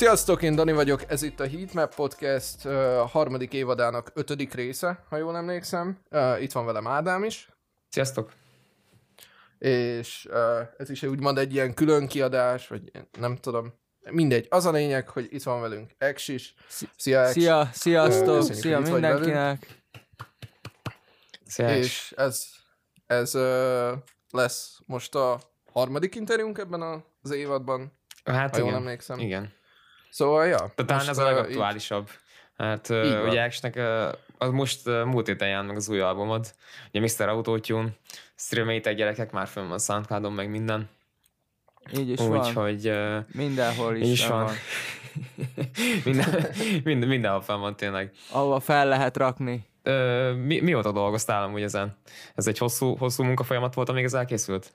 Sziasztok, én Dani vagyok, ez itt a Heatmap Podcast uh, harmadik évadának ötödik része, ha jól emlékszem. Itt van velem Ádám is, Sziasztok! és ez is úgymond egy ilyen külön kiadás, vagy nem tudom, mindegy. Az a lényeg, hogy itt van velünk Ex is. Szia, Ex. Szia, sziasztok, Köszönjük, szia mindenkinek. Szia! És ez, ez lesz most a harmadik interjúnk ebben a- az évadban, hát ha jól igen. emlékszem. Igen. Szóval, ja. De talán ez a legaktuálisabb. Hát Így uh, van. ugye uh, az most múlt héten jelent meg az új albumod, ugye Mr. Autotune, streameljétek gyerekek, már fönn van Soundcloudon, meg minden. Így is van. Úgyhogy uh, Mindenhol is, így is van. van. minden, minden, mindenhol fenn van tényleg. Ahova fel lehet rakni. Uh, mi, mióta dolgoztál amúgy ezen? Ez egy hosszú, hosszú munkafolyamat volt, amíg ez elkészült?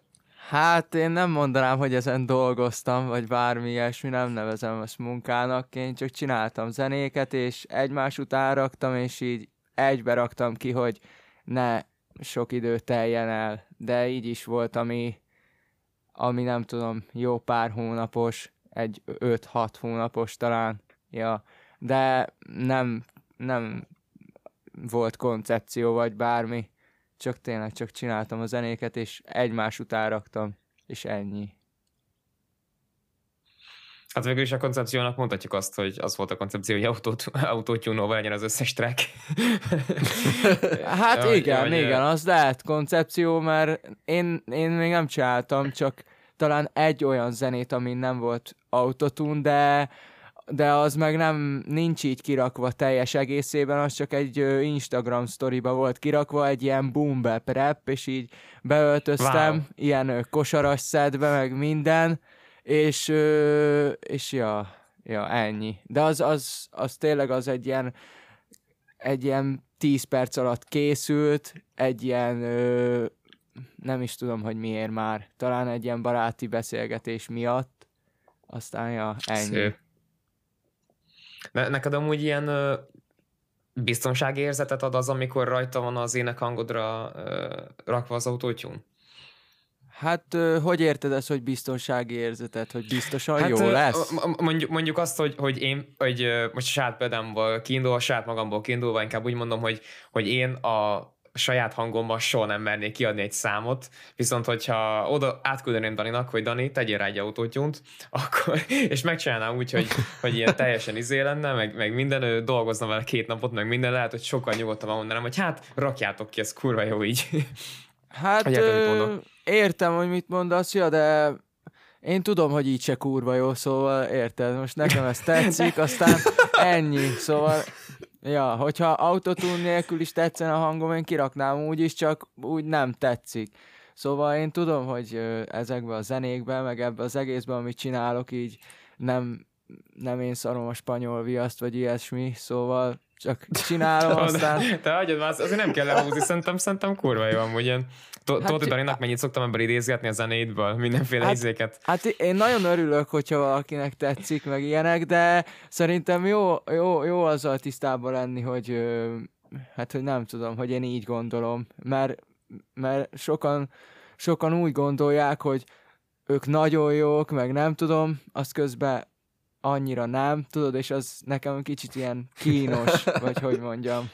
Hát én nem mondanám, hogy ezen dolgoztam, vagy bármi ilyesmi, nem nevezem ezt munkának. Én csak csináltam zenéket, és egymás után raktam, és így egybe raktam ki, hogy ne sok idő teljen el. De így is volt, ami, ami nem tudom, jó pár hónapos, egy 5-6 hónapos talán. Ja, de nem, nem volt koncepció, vagy bármi. Csak tényleg csak csináltam a zenéket, és egymás után raktam, és ennyi. Hát végül is a koncepciónak mondhatjuk azt, hogy az volt a koncepció, hogy autót, autótyúnóval legyen az összes track. Hát Ja, igen, hogy, igen, az lehet koncepció, mert én, én még nem csináltam, csak talán egy olyan zenét, ami nem volt autotune, de de az meg nem nincs így kirakva teljes egészében, az csak egy Instagram sztoriba volt kirakva, egy ilyen boom bap rap, és így beöltöztem, Wow. ilyen kosaras szedbe, meg minden, és, és ja, ja, ennyi. De az, az, az tényleg az egy ilyen, egy ilyen 10 perc alatt készült, egy ilyen, ö, nem is tudom, hogy miért már, talán egy ilyen baráti beszélgetés miatt, aztán ja, ennyi. Szép. Ne, neked amúgy ilyen ö, biztonsági érzetet ad az, amikor rajta van az énekhangodra ö, rakva az autótyún? Hát, hogy érted ezt, hogy biztonsági érzetet, hogy biztosan hát, jó lesz? Mondjuk, mondjuk azt, hogy, hogy én, hogy most a saját példámból kiindulva, saját magamból kiindulva, inkább úgy mondom, hogy, hogy én a saját hangommal soha nem mernék kiadni egy számot, viszont hogyha oda átküldeném Daninak, hogy Dani, tegyél rá egy autótyúnt, akkor, és megcsinálnám úgy, hogy, hogy ilyen teljesen izé lenne, meg, meg minden, ő dolgozna vele két napot, meg minden lehet, hogy sokkal nyugodtabban mondanám, hogy hát rakjátok ki, ez kurva jó így. Hát, hogy ö, értem, hogy mit mondasz, ja, de én tudom, hogy így se kurva jó, szóval érted, most nekem ez tetszik, aztán ennyi, szóval ja, hogyha autotune nélkül is tetszene a hangom, én kiraknám úgy is, csak úgy nem tetszik. Szóval én tudom, hogy ezekben a zenékben, meg ebben az egészben, amit csinálok, így nem, nem én szarom a spanyol viaszt, vagy ilyesmi, szóval csak csinálom, aztán... Te hagyjad már, azért nem kell lehúzni, szerintem, szerintem kurva jó amúgy ilyen. Hát, hogy Daninak mennyit szoktam ebből idézgetni a zenéidből, mindenféle Hát, izéket. Hát én nagyon örülök, hogyha valakinek tetszik, meg ilyenek, de szerintem jó, jó, jó azzal tisztában lenni, hogy hát, hogy nem tudom, hogy én így gondolom, mert, mert sokan, sokan úgy gondolják, hogy ők nagyon jók, meg nem tudom, az közben annyira nem, tudod, és az nekem kicsit ilyen kínos, vagy hogy mondjam.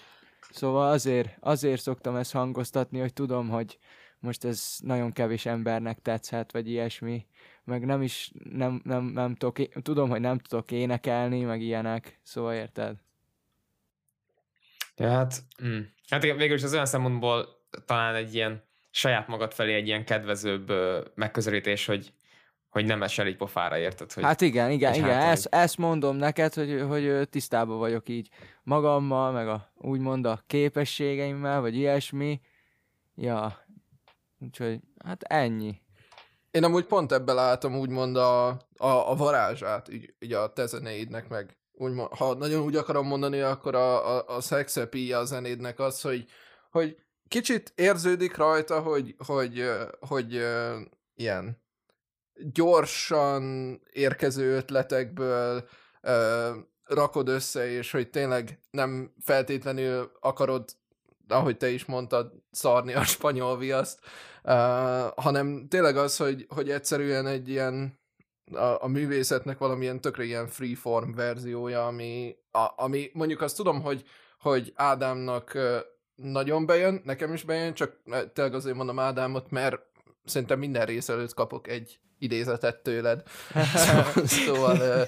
Szóval azért, azért szoktam ezt hangoztatni, hogy tudom, hogy most ez nagyon kevés embernek tetszhet, vagy ilyesmi. Meg nem is, nem, nem, nem tudok, tudom, hogy nem tudok énekelni, meg ilyenek, szóval érted? Ja, hát, mm. hát végül is az olyan szempontból talán egy ilyen saját magad felé egy ilyen kedvezőbb ö, megközelítés, hogy, hogy nem esel így pofára, érted? Hogy, Hát igen, igen, igen, hát, ezt, ezt mondom neked, hogy, hogy tisztában vagyok így magammal, meg a, úgymond a képességeimmel, vagy ilyesmi. Ja, úgyhogy hát ennyi. Én amúgy pont ebben látom úgymond a, a, a varázsát, így, így a te zenéidnek meg. Úgymond, ha nagyon úgy akarom mondani, akkor a, a, a appeal a zenédnek az, hogy, hogy kicsit érződik rajta, hogy, hogy, hogy, hogy ilyen gyorsan érkező ötletekből ö, rakod össze, és hogy tényleg nem feltétlenül akarod, ahogy te is mondtad, szarni a spanyol viaszt, uh, hanem tényleg az, hogy, hogy egyszerűen egy ilyen a, a művészetnek valamilyen tökre ilyen freeform verziója, ami, a, ami mondjuk azt tudom, hogy, hogy Ádámnak nagyon bejön, nekem is bejön, csak tényleg azért mondom Ádámot, mert szerintem minden rész előtt kapok egy idézetet tőled. Szóval, szóval ö,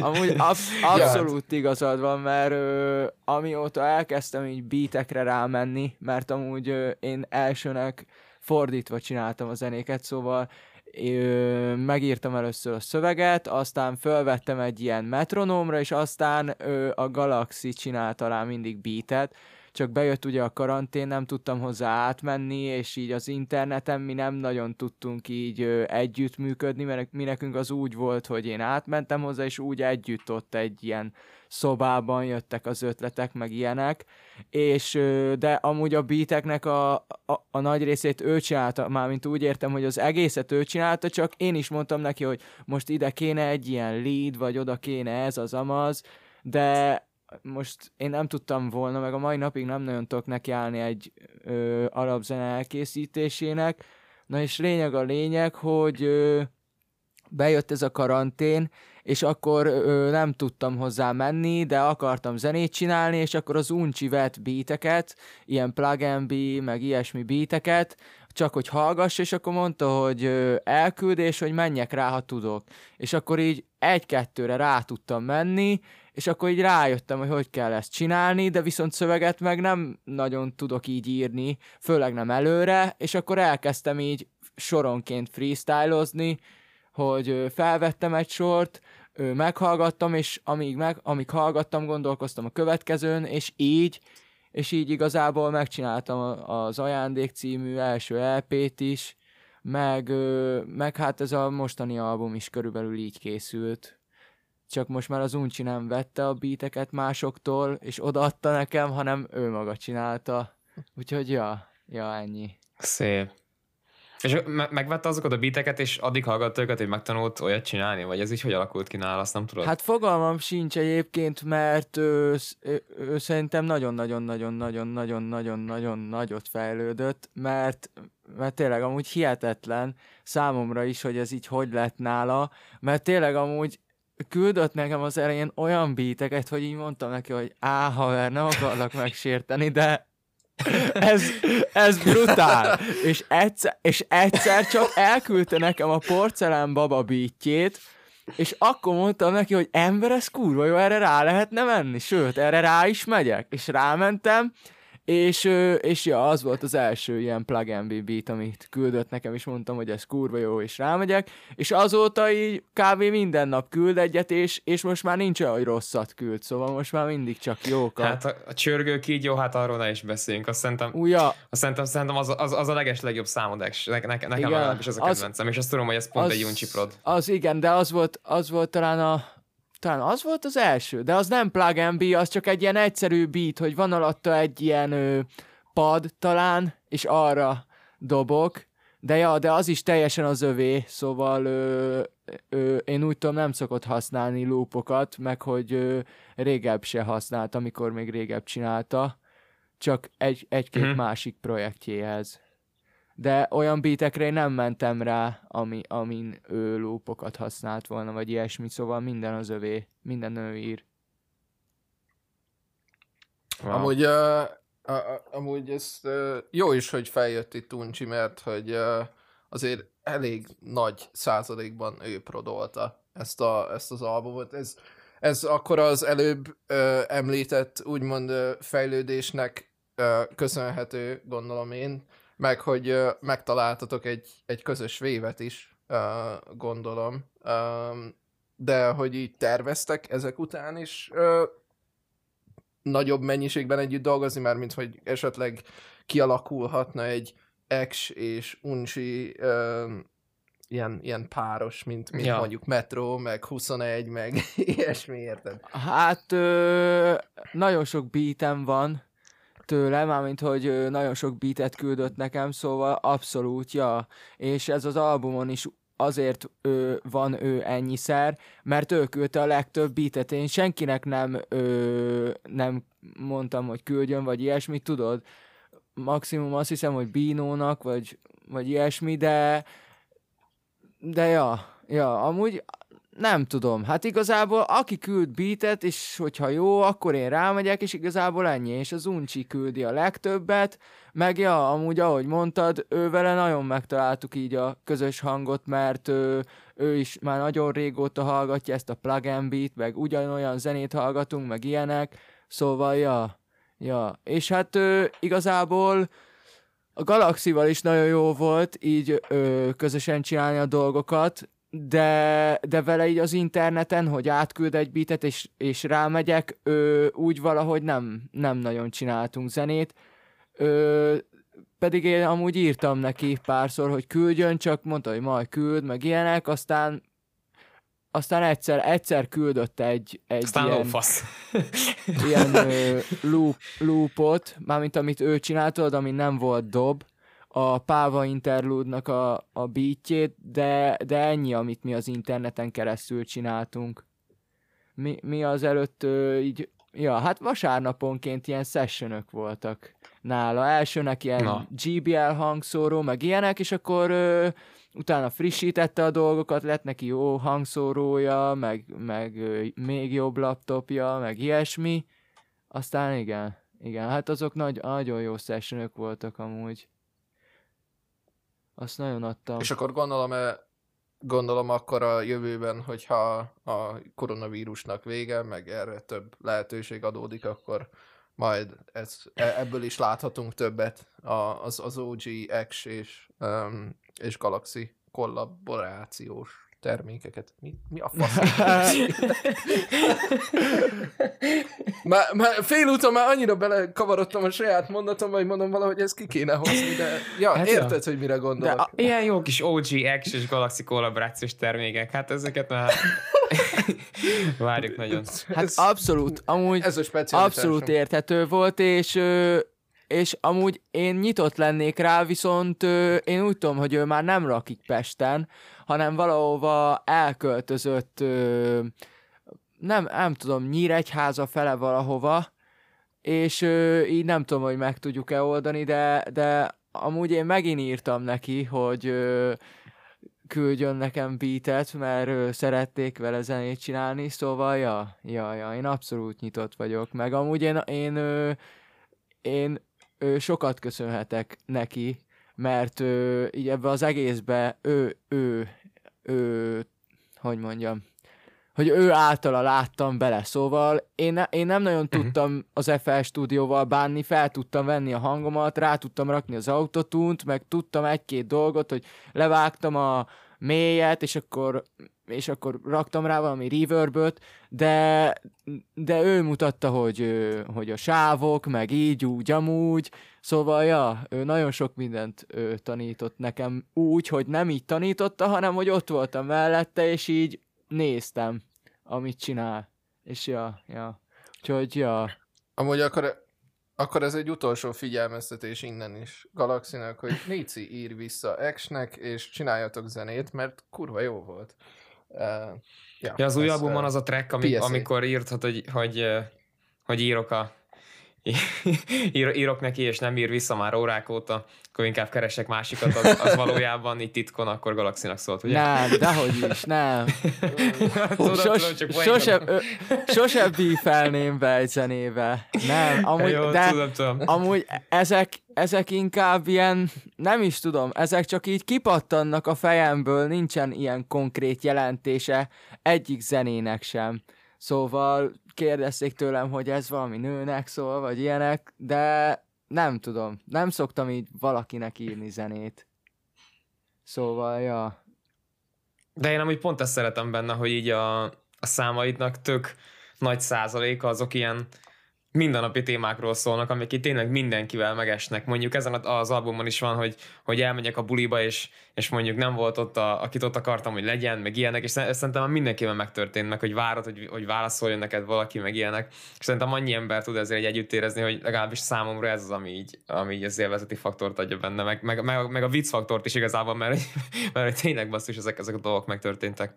Amúgy ab- abszolút igazad van, mert ö, amióta elkezdtem így beatekre rámenni, mert amúgy ö, én elsőnek fordítva csináltam a zenéket, szóval ö, megírtam először a szöveget, aztán fölvettem egy ilyen metronómra, és aztán ö, a Galaxy csinálta rá mindig beatet, csak bejött ugye a karantén, nem tudtam hozzá átmenni, és így az interneten mi nem nagyon tudtunk így együttműködni, mert mi nekünk az úgy volt, hogy én átmentem hozzá, és úgy együtt ott egy ilyen szobában jöttek az ötletek, meg ilyenek, és de amúgy a beateknek a, a, a nagy részét ő csinálta, mármint úgy értem, hogy az egészet ő csinálta, csak én is mondtam neki, hogy most ide kéne egy ilyen lead, vagy oda kéne ez, az amaz, de most én nem tudtam volna, meg a mai napig nem nagyon tudok nekiállni egy ö, arab elkészítésének. Na és lényeg a lényeg, hogy ö, bejött ez a karantén, és akkor ö, nem tudtam hozzá menni, de akartam zenét csinálni, és akkor az Uncsi vett beateket, ilyen plug and be, meg ilyesmi beateket, csak hogy hallgass, és akkor mondta, hogy ö, elküld, és hogy menjek rá, ha tudok. És akkor így egy-kettőre rá tudtam menni, és akkor így rájöttem, hogy hogy kell ezt csinálni, de viszont szöveget meg nem nagyon tudok így írni, főleg nem előre, és akkor elkezdtem így soronként freestylozni, hogy felvettem egy sort, meghallgattam, és amíg, meg, amíg hallgattam, gondolkoztam a következőn, és így, és így igazából megcsináltam az Ajándék című első LP-t is, meg, meg hát ez a mostani album is körülbelül így készült. Csak most már az Uncsi nem vette a beateket másoktól, és odaadta nekem, hanem ő maga csinálta. Úgyhogy ja, ja, ennyi. Szép. És me- megvette azokat a beateket, és addig hallgatta őket, hogy megtanult olyat csinálni? Vagy ez így hogy alakult ki nála, azt nem tudod? Hát fogalmam sincs egyébként, mert ő, ő, ő szerintem nagyon-nagyon-nagyon-nagyon-nagyon-nagyon-nagyon nagyot fejlődött, mert, mert tényleg amúgy hihetetlen számomra is, hogy ez így hogy lett nála, mert tényleg amúgy küldött nekem az elején olyan beateket, hogy így mondtam neki, hogy á, haver, nem akarlak megsérteni, de ez, ez brutál. És egyszer, és egyszer csak elküldte nekem a porcelán baba beatjét, és akkor mondtam neki, hogy ember, ez kurva jó, erre rá lehetne menni, sőt, erre rá is megyek. És rámentem, és, és ja, az volt az első ilyen plug and be beat, amit küldött nekem, és mondtam, hogy ez kurva jó, és rámegyek, és azóta így kb. minden nap küld egyet, és, és most már nincs olyan, hogy rosszat küld, szóval most már mindig csak jókat. Hát a, a csörgő kígyó, hát arról ne is beszéljünk. Azt szerintem, Újja, azt szerintem, szerintem az, az, az, a leges legjobb számod, ne, ne, nekem Igen, legalábbis ez a az- kedvencem, és azt tudom, hogy ez pont egy Uncsi prod. Az igen, de az volt, az volt talán a talán az volt az első, de az nem plug and be, az csak egy ilyen egyszerű beat, hogy van alatta egy ilyen ö, pad talán, és arra dobok, de ja, de az is teljesen az övé, szóval ö, ö, én úgy tudom nem szokott használni loopokat, meg hogy ö, régebb se használt, amikor még régebb csinálta, csak egy, egy-két Mhm. másik projektjéhez. De olyan beatekre én nem mentem rá, ami, amin ő loopokat használt volna, vagy ilyesmi, szóval minden az övé, minden ő ír. Wow. Amúgy, uh, a, a, amúgy ez uh, jó is, hogy feljött itt Uncsi, mert hogy uh, azért elég nagy százalékban ő prodolta ezt, a, ezt az albumot. Ez, ez akkor az előbb uh, említett úgymond uh, fejlődésnek uh, köszönhető, gondolom én, meg hogy uh, megtaláltatok egy, egy közös vévet is, uh, gondolom. Um, de hogy így terveztek ezek után is uh, nagyobb mennyiségben együtt dolgozni, már mint hogy esetleg kialakulhatna egy X és Unchi uh, ilyen, ilyen páros, mint, mint ja. mondjuk Metro, meg 21, meg ilyesmi, érted? Hát ö, nagyon sok beatem van tőle, mármint hogy nagyon sok beatet küldött nekem, szóval abszolút, ja. És ez az albumon is azért ő, van ő ennyiszer, mert ő küldte a legtöbb beatet. Én senkinek nem, ö, nem mondtam, hogy küldjön, vagy ilyesmit, tudod? Maximum azt hiszem, hogy Bínónak, vagy, vagy ilyesmi, de de ja, ja, amúgy nem tudom. Hát igazából aki küld beatet, és hogyha jó, akkor én rámegyek, és igazából ennyi. És az Uncsi küldi a legtöbbet, meg ja, amúgy ahogy mondtad, ő vele nagyon megtaláltuk így a közös hangot, mert ő, ő is már nagyon régóta hallgatja ezt a plug beat, meg ugyanolyan zenét hallgatunk, meg ilyenek, szóval ja, ja. És hát ő, igazából a Galaxival is nagyon jó volt így ö, közösen csinálni a dolgokat, de, de vele így az interneten, hogy átküld egy beatet és, és rámegyek, ö, úgy valahogy nem, nem nagyon csináltunk zenét. Ö, pedig én amúgy írtam neki párszor, hogy küldjön, csak mondta, hogy majd küld, meg ilyenek, aztán aztán egyszer, egyszer küldött egy, egy aztán ilyen, fasz. ilyen ö, loop, loopot, mármint amit ő csinált, ami nem volt dob, a Páva interlude a, a beatjét, de, de ennyi, amit mi az interneten keresztül csináltunk. Mi, mi az előtt így, ja, hát vasárnaponként ilyen sessionök voltak nála. Elsőnek ilyen Na. GBL hangszóró, meg ilyenek, és akkor ö, utána frissítette a dolgokat, lett neki jó hangszórója, meg, meg ö, még jobb laptopja, meg ilyesmi. Aztán igen, igen, hát azok nagy, nagyon jó sessionök voltak amúgy. Azt nagyon adtam. És akkor gondolom, gondolom akkor a jövőben, hogyha a koronavírusnak vége, meg erre több lehetőség adódik, akkor majd ez, e, ebből is láthatunk többet az, az OG X és, um, és Galaxy kollaborációs termékeket. Mi, mi a fasz? már, már félúton már annyira belekavarodtam a saját mondatomba, hogy mondom valahogy ezt ki kéne hozni, de ja, hát érted, ja. hogy mire gondolok. De a, ilyen jó kis OG X és Galaxy kollaborációs termékek, hát ezeket már várjuk nagyon. Hát ez, abszolút, amúgy ez a abszolút érthető volt, és és amúgy én nyitott lennék rá, viszont ö, én úgy tudom, hogy ő már nem rakik Pesten, hanem valahova elköltözött, ö, nem, nem tudom, Nyíregyháza fele valahova, és ö, így nem tudom, hogy meg tudjuk-e oldani, de, de amúgy én megint írtam neki, hogy ö, küldjön nekem beatet, mert ö, szerették vele zenét csinálni, szóval ja, ja, ja, én abszolút nyitott vagyok, meg amúgy én, én, ö, én ö, sokat köszönhetek neki, mert ö, így ebbe az egészbe ő, ő, ő, hogy mondjam, hogy ő általa láttam bele, szóval én, én nem nagyon uh-huh. tudtam az FL stúdióval bánni, fel tudtam venni a hangomat, rá tudtam rakni az autotunt, meg tudtam egy-két dolgot, hogy levágtam a mélyet, és akkor és akkor raktam rá valami reverböt, de, de ő mutatta, hogy, hogy a sávok, meg így, úgy, amúgy, szóval, ja, ő nagyon sok mindent ő tanított nekem úgy, hogy nem így tanította, hanem hogy ott voltam mellette, és így néztem, amit csinál. És ja, ja. Úgyhogy, ja. Amúgy akkor, akkor ez egy utolsó figyelmeztetés innen is Galaxinak, hogy Nici ír vissza X-nek, és csináljatok zenét, mert kurva jó volt. Uh, ja, ja, az új albumon az a track, ami, amikor írtad, hogy, hogy, hogy írok a ír, írok neki, és nem ír vissza már órák óta, akkor inkább keresek másikat, az, az valójában itt titkon akkor Galaxinak szólt, ugye? Nem, dehogy is, nem. tudom, Sos, tudom, csak sosem, ö, sosem bífelném be egy zenébe. Nem, amúgy, Jó, de tudom, tudom. amúgy ezek, ezek inkább ilyen, nem is tudom, ezek csak így kipattannak a fejemből, nincsen ilyen konkrét jelentése egyik zenének sem. Szóval kérdezték tőlem, hogy ez valami nőnek szól, vagy ilyenek, de nem tudom, nem szoktam így valakinek írni zenét. Szóval, ja. De én amúgy pont ezt szeretem benne, hogy így a, a számaidnak tök nagy százaléka azok ilyen mindennapi témákról szólnak, amik itt tényleg mindenkivel megesnek. Mondjuk ezen az albumon is van, hogy, hogy elmegyek a buliba, és, és mondjuk nem volt ott, a, akit ott akartam, hogy legyen, meg ilyenek, és szerintem mindenkivel meg, hogy várod, hogy, hogy válaszoljon neked valaki, meg ilyenek. És szerintem annyi ember tud ezért egy együtt érezni, hogy legalábbis számomra ez az, ami így, ami így az élvezeti faktort adja benne, meg, meg, meg, meg a vicc faktort is igazából, mert, mert tényleg basszus, ezek, ezek a dolgok megtörténtek.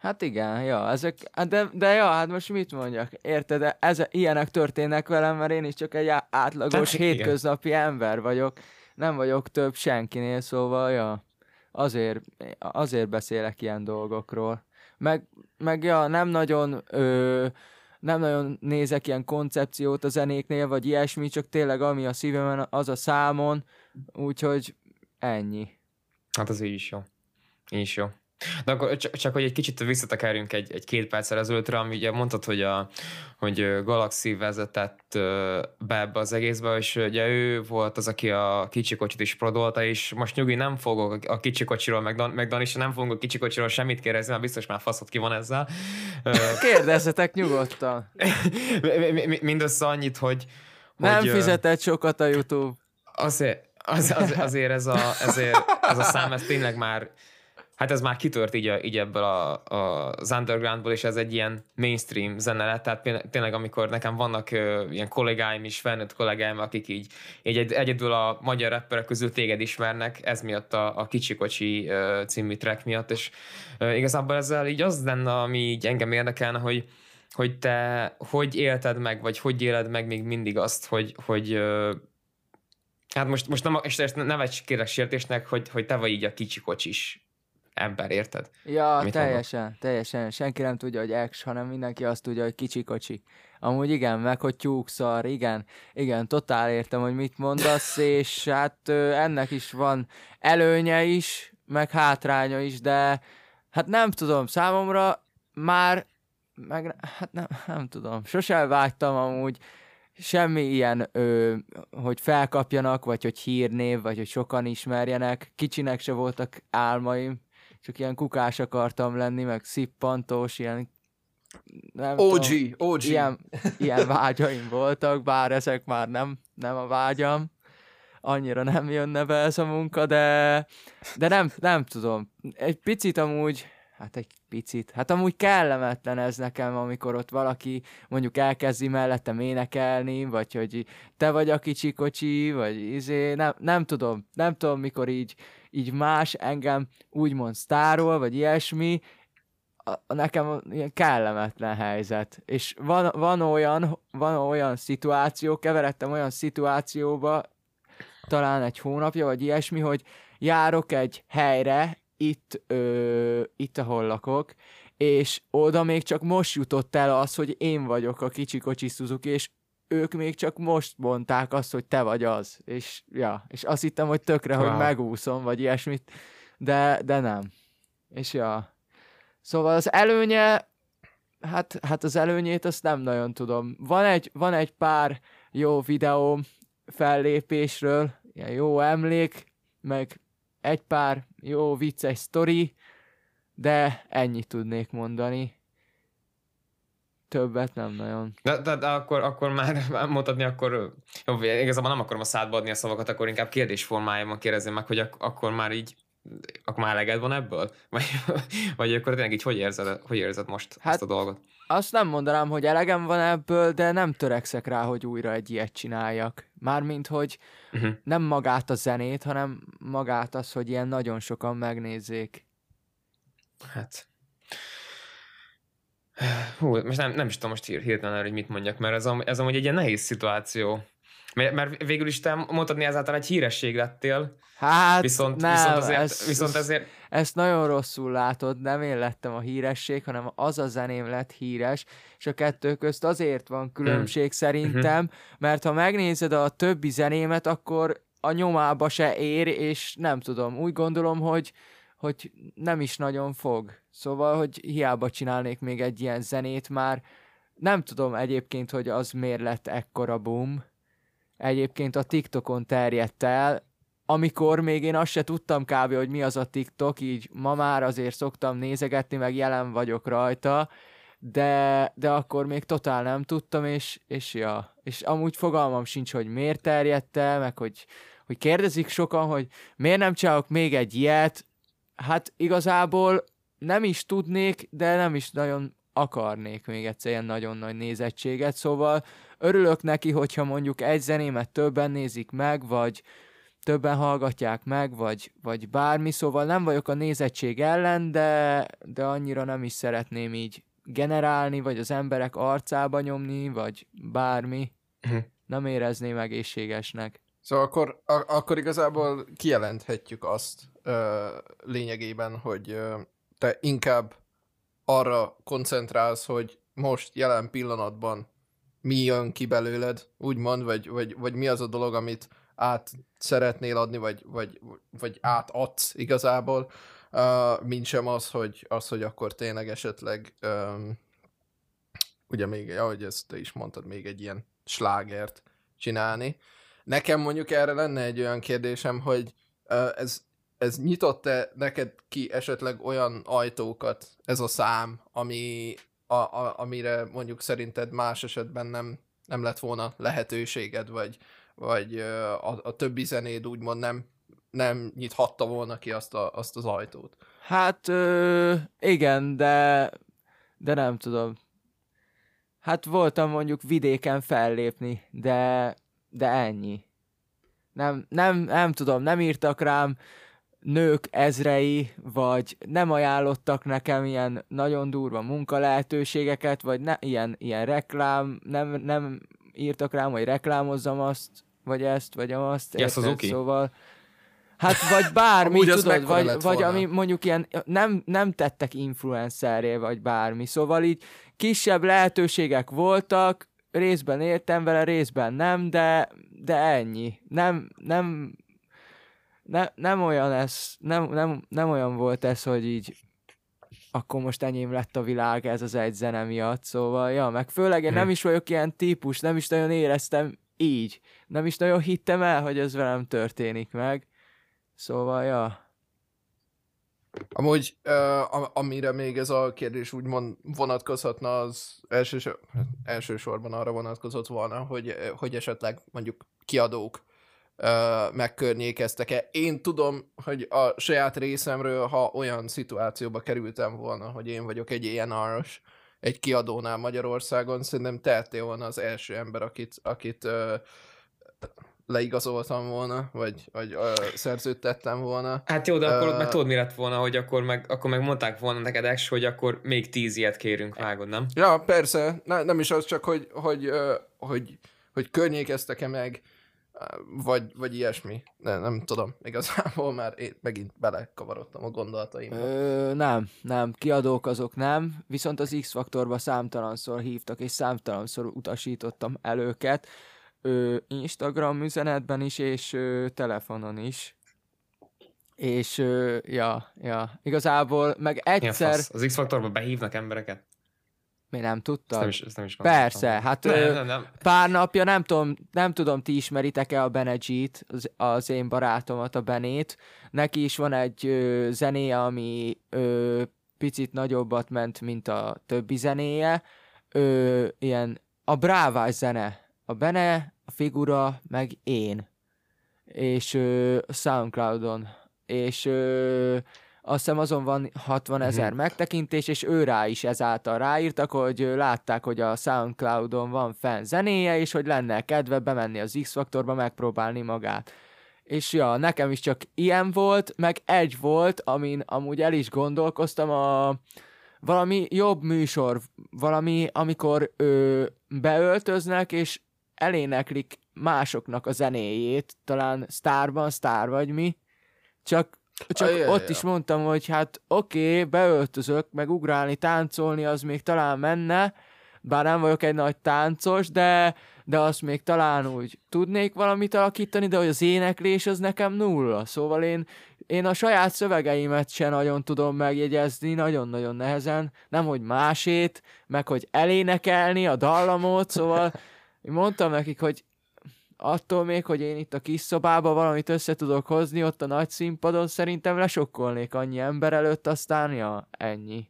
Hát igen, ja, ezek, hát de, de ja, hát most mit mondjak, érted, ez, ilyenek történnek velem, mert én is csak egy átlagos Tehát, hétköznapi igen. ember vagyok, nem vagyok több senkinél, szóval, ja, azért, azért beszélek ilyen dolgokról. Meg, meg ja, nem nagyon, ö, nem nagyon nézek ilyen koncepciót a zenéknél, vagy ilyesmi, csak tényleg ami a szívemen, az a számon, úgyhogy ennyi. Hát az így is jó. Így is jó. De akkor csak, csak hogy egy kicsit visszatekerjünk egy, egy két perccel ezelőttre, ami ugye mondtad, hogy, a, hogy Galaxy vezetett be ebbe az egészbe, és ugye ő volt az, aki a kicsikocsit is prodolta, és most nyugi nem fogok a kicsikocsiról, meg, Dan, meg Dan is nem fogok a kicsikocsiról semmit kérdezni, mert biztos már faszot ki van ezzel. Kérdezzetek nyugodtan. Mindössze annyit, hogy... Nem hogy, fizetett sokat a YouTube. Azért, az, az, azért ez a, ezért, ez a szám, ez tényleg már hát ez már kitört így, a, így ebből a, a, az undergroundból, és ez egy ilyen mainstream zene lett, tehát tényleg amikor nekem vannak ö, ilyen kollégáim is, felnőtt kollégáim, akik így, így egy, egyedül a magyar rapperek közül téged ismernek, ez miatt a, a Kicsikocsi ö, című track miatt, és ö, igazából ezzel így az lenne, ami így engem érdekelne, hogy hogy te hogy élted meg, vagy hogy éled meg még mindig azt, hogy, hogy ö, hát most, most nem, és ne vegy kérlek sértésnek, hogy, hogy te vagy így a kicsikocsis ember, érted? Ja, Mit teljesen, mondok? teljesen. Senki nem tudja, hogy ex, hanem mindenki azt tudja, hogy kicsi kocsi. Amúgy igen, meg hogy tyúkszar, igen, igen, totál értem, hogy mit mondasz, és hát ennek is van előnye is, meg hátránya is, de hát nem tudom, számomra már, meg hát nem, nem tudom, sosem vágytam amúgy semmi ilyen, ö, hogy felkapjanak, vagy hogy hírnév, vagy hogy sokan ismerjenek. Kicsinek se voltak álmaim, csak ilyen kukás akartam lenni, meg szippantós, ilyen nem OG, tudom, OG. Ilyen, ilyen vágyaim voltak, bár ezek már nem, nem a vágyam. Annyira nem jönne be ez a munka, de, de nem, nem tudom. Egy picit amúgy, hát egy picit, hát amúgy kellemetlen ez nekem, amikor ott valaki mondjuk elkezdi mellettem énekelni, vagy hogy te vagy a kicsi kocsi, vagy izé, nem, nem tudom, nem tudom, mikor így így más engem úgymond sztárol, vagy ilyesmi, a, nekem ilyen kellemetlen helyzet. És van, van, olyan, van olyan szituáció, keveredtem olyan szituációba, talán egy hónapja, vagy ilyesmi, hogy járok egy helyre, itt, ö, itt ahol lakok, és oda még csak most jutott el az, hogy én vagyok a kicsi kocsi Suzuki, és ők még csak most mondták azt, hogy te vagy az. És, ja, és azt hittem, hogy tökre, wow. hogy megúszom, vagy ilyesmit, de, de nem. És ja. Szóval az előnye, hát, hát az előnyét azt nem nagyon tudom. Van egy, van egy pár jó videó fellépésről, ilyen jó emlék, meg egy pár jó vicces sztori, de ennyit tudnék mondani többet nem nagyon. De, de, de akkor, akkor már mondhatni, akkor jó, igazából nem akarom a szádba adni a szavakat, akkor inkább kérdésformájában kérdezni meg, hogy ak- akkor már így akkor már eleged van ebből? Vagy, vagy akkor tényleg így hogy érzed, hogy érzed most hát, ezt a dolgot? Azt nem mondanám, hogy elegem van ebből, de nem törekszek rá, hogy újra egy ilyet csináljak. Mármint, hogy uh-huh. nem magát a zenét, hanem magát az, hogy ilyen nagyon sokan megnézzék. Hát Hú, most nem, nem is tudom most hirtelen erre, hogy mit mondjak, mert ez, am, ez amúgy egy ilyen nehéz szituáció. Mert, mert végül is te mondhatni ezáltal egy híresség lettél, Hát viszont, nem, viszont, azért, ez, viszont ezért ezt nagyon rosszul látod, nem én lettem a híresség, hanem az a zeném lett híres, és a kettő közt azért van különbség Mhm. szerintem, mert ha megnézed a többi zenémet, akkor a nyomába se ér, és nem tudom, úgy gondolom, hogy hogy nem is nagyon fog. Szóval, hogy hiába csinálnék még egy ilyen zenét már, nem tudom egyébként, hogy az miért lett ekkora boom. Egyébként a TikTokon terjedt el, amikor még én azt se tudtam kb. hogy mi az a TikTok, így ma már azért szoktam nézegetni, meg jelen vagyok rajta, de, de akkor még totál nem tudtam, és, és ja, és amúgy fogalmam sincs, hogy miért terjedt el, meg hogy, hogy kérdezik sokan, hogy miért nem csinálok még egy ilyet, hát igazából nem is tudnék, de nem is nagyon akarnék még egyszer ilyen nagyon nagy nézettséget, szóval örülök neki, hogyha mondjuk egy zenémet többen nézik meg, vagy többen hallgatják meg, vagy, vagy bármi, szóval nem vagyok a nézettség ellen, de, de annyira nem is szeretném így generálni, vagy az emberek arcába nyomni, vagy bármi. Mhm. Nem érezném egészségesnek. Szóval akkor, a, akkor igazából kijelenthetjük azt lényegében, hogy te inkább arra koncentrálsz, hogy most jelen pillanatban mi jön ki belőled, úgymond, vagy, vagy, vagy mi az a dolog, amit át szeretnél adni, vagy, vagy, vagy átadsz igazából, uh, mint sem az, hogy, az, hogy akkor tényleg esetleg um, ugye még, ahogy ezt te is mondtad, még egy ilyen slágert csinálni. Nekem mondjuk erre lenne egy olyan kérdésem, hogy uh, ez, ez nyitott-e neked ki esetleg olyan ajtókat, ez a szám, ami, a, a, amire mondjuk szerinted más esetben nem, nem lett volna lehetőséged, vagy, vagy a, a többi zenéd úgymond nem, nem nyithatta volna ki azt, a, azt az ajtót. Hát ö, igen, de, de nem tudom. Hát voltam mondjuk vidéken fellépni, de, de ennyi. Nem, nem, nem tudom, nem írtak rám nők ezrei, vagy nem ajánlottak nekem ilyen nagyon durva munkalehetőségeket, vagy ne, ilyen, ilyen reklám, nem, nem írtak rám, hogy reklámozzam azt, vagy ezt, vagy azt. Ja, érted? Suzuki? Szóval, hát vagy bármi, az tudod, vagy, vagy ami mondjuk ilyen, nem, nem tettek influencerré, vagy bármi. Szóval így kisebb lehetőségek voltak, részben értem vele, részben nem, de, de ennyi. Nem, nem, ne, nem olyan ez, nem, nem, nem olyan volt ez, hogy így akkor most enyém lett a világ ez az egy zene miatt, szóval, ja, meg főleg én Hm. nem is vagyok ilyen típus, nem is nagyon éreztem így. Nem is nagyon hittem el, hogy ez velem történik meg. Szóval, ja. Amúgy, uh, am- amire még ez a kérdés úgymond vonatkozhatna, az elsősor, elsősorban arra vonatkozott volna, hogy, hogy esetleg mondjuk kiadók megkörnyékeztek-e. Én tudom, hogy a saját részemről, ha olyan szituációba kerültem volna, hogy én vagyok egy ilyen aros egy kiadónál Magyarországon, szerintem tehettél volna az első ember, akit, akit uh, leigazoltam volna, vagy, vagy uh, szerződtettem volna. Hát jó, de akkor Ö, meg tudod, mi lett volna, hogy akkor meg, akkor meg mondták volna neked Ex, hogy akkor még tíz ilyet kérünk, vágod, nem? Ja, persze, ne, nem is az csak, hogy, hogy, ö, hogy, hogy környékeztek-e meg, ö, vagy, vagy ilyesmi. Ne, nem tudom, igazából már én megint belekavarodtam a gondolataimba. Ö, nem, nem, kiadók azok nem, viszont az X-faktorba számtalanszor hívtak, és számtalanszor utasítottam el őket, ö, Instagram üzenetben is, és ö, telefonon is. És, ö, ja, ja, igazából, meg Mi a egyszer, fasz? Az X-faktorba behívnak embereket? Mi nem Ezt tudtad? nem is, ezt nem is. Persze, hát Nem, ö, nem, nem. pár napja, nem tudom, nem tudom, ti ismeritek-e a Benejit, az, az én barátomat, a Benét. Neki is van egy ö, zenéje, ami ö, picit nagyobbat ment, mint a többi zenéje. Ö, ilyen a brávás zene. A Bene, a figura, meg én. És ö, Soundcloudon. És ö, azt hiszem azon van 60 ezer Mhm. megtekintés, és ő rá is ezáltal ráírtak, hogy látták, hogy a Soundcloudon van fenn zenéje, és hogy lenne kedve bemenni az X-faktorba megpróbálni magát. És ja, nekem is csak ilyen volt, meg egy volt, amin amúgy el is gondolkoztam a, valami jobb műsor, valami, amikor ö, beöltöznek, és eléneklik másoknak a zenéjét, talán sztárban, sztár vagy mi, csak csak ja, ott is mondtam, hogy hát oké, okay, beöltözök, meg ugrálni, táncolni, az még talán menne, bár nem vagyok egy nagy táncos, de, de azt még talán úgy tudnék valamit alakítani, de hogy az éneklés az nekem nulla. Szóval én, én a saját szövegeimet se nagyon tudom megjegyezni, nagyon-nagyon nehezen, nem hogy másét, meg hogy elénekelni a dallamot, szóval én mondtam nekik, hogy attól még, hogy én itt a kis szobában valamit össze tudok hozni, ott a nagy színpadon szerintem lesokkolnék annyi ember előtt, aztán ja, ennyi.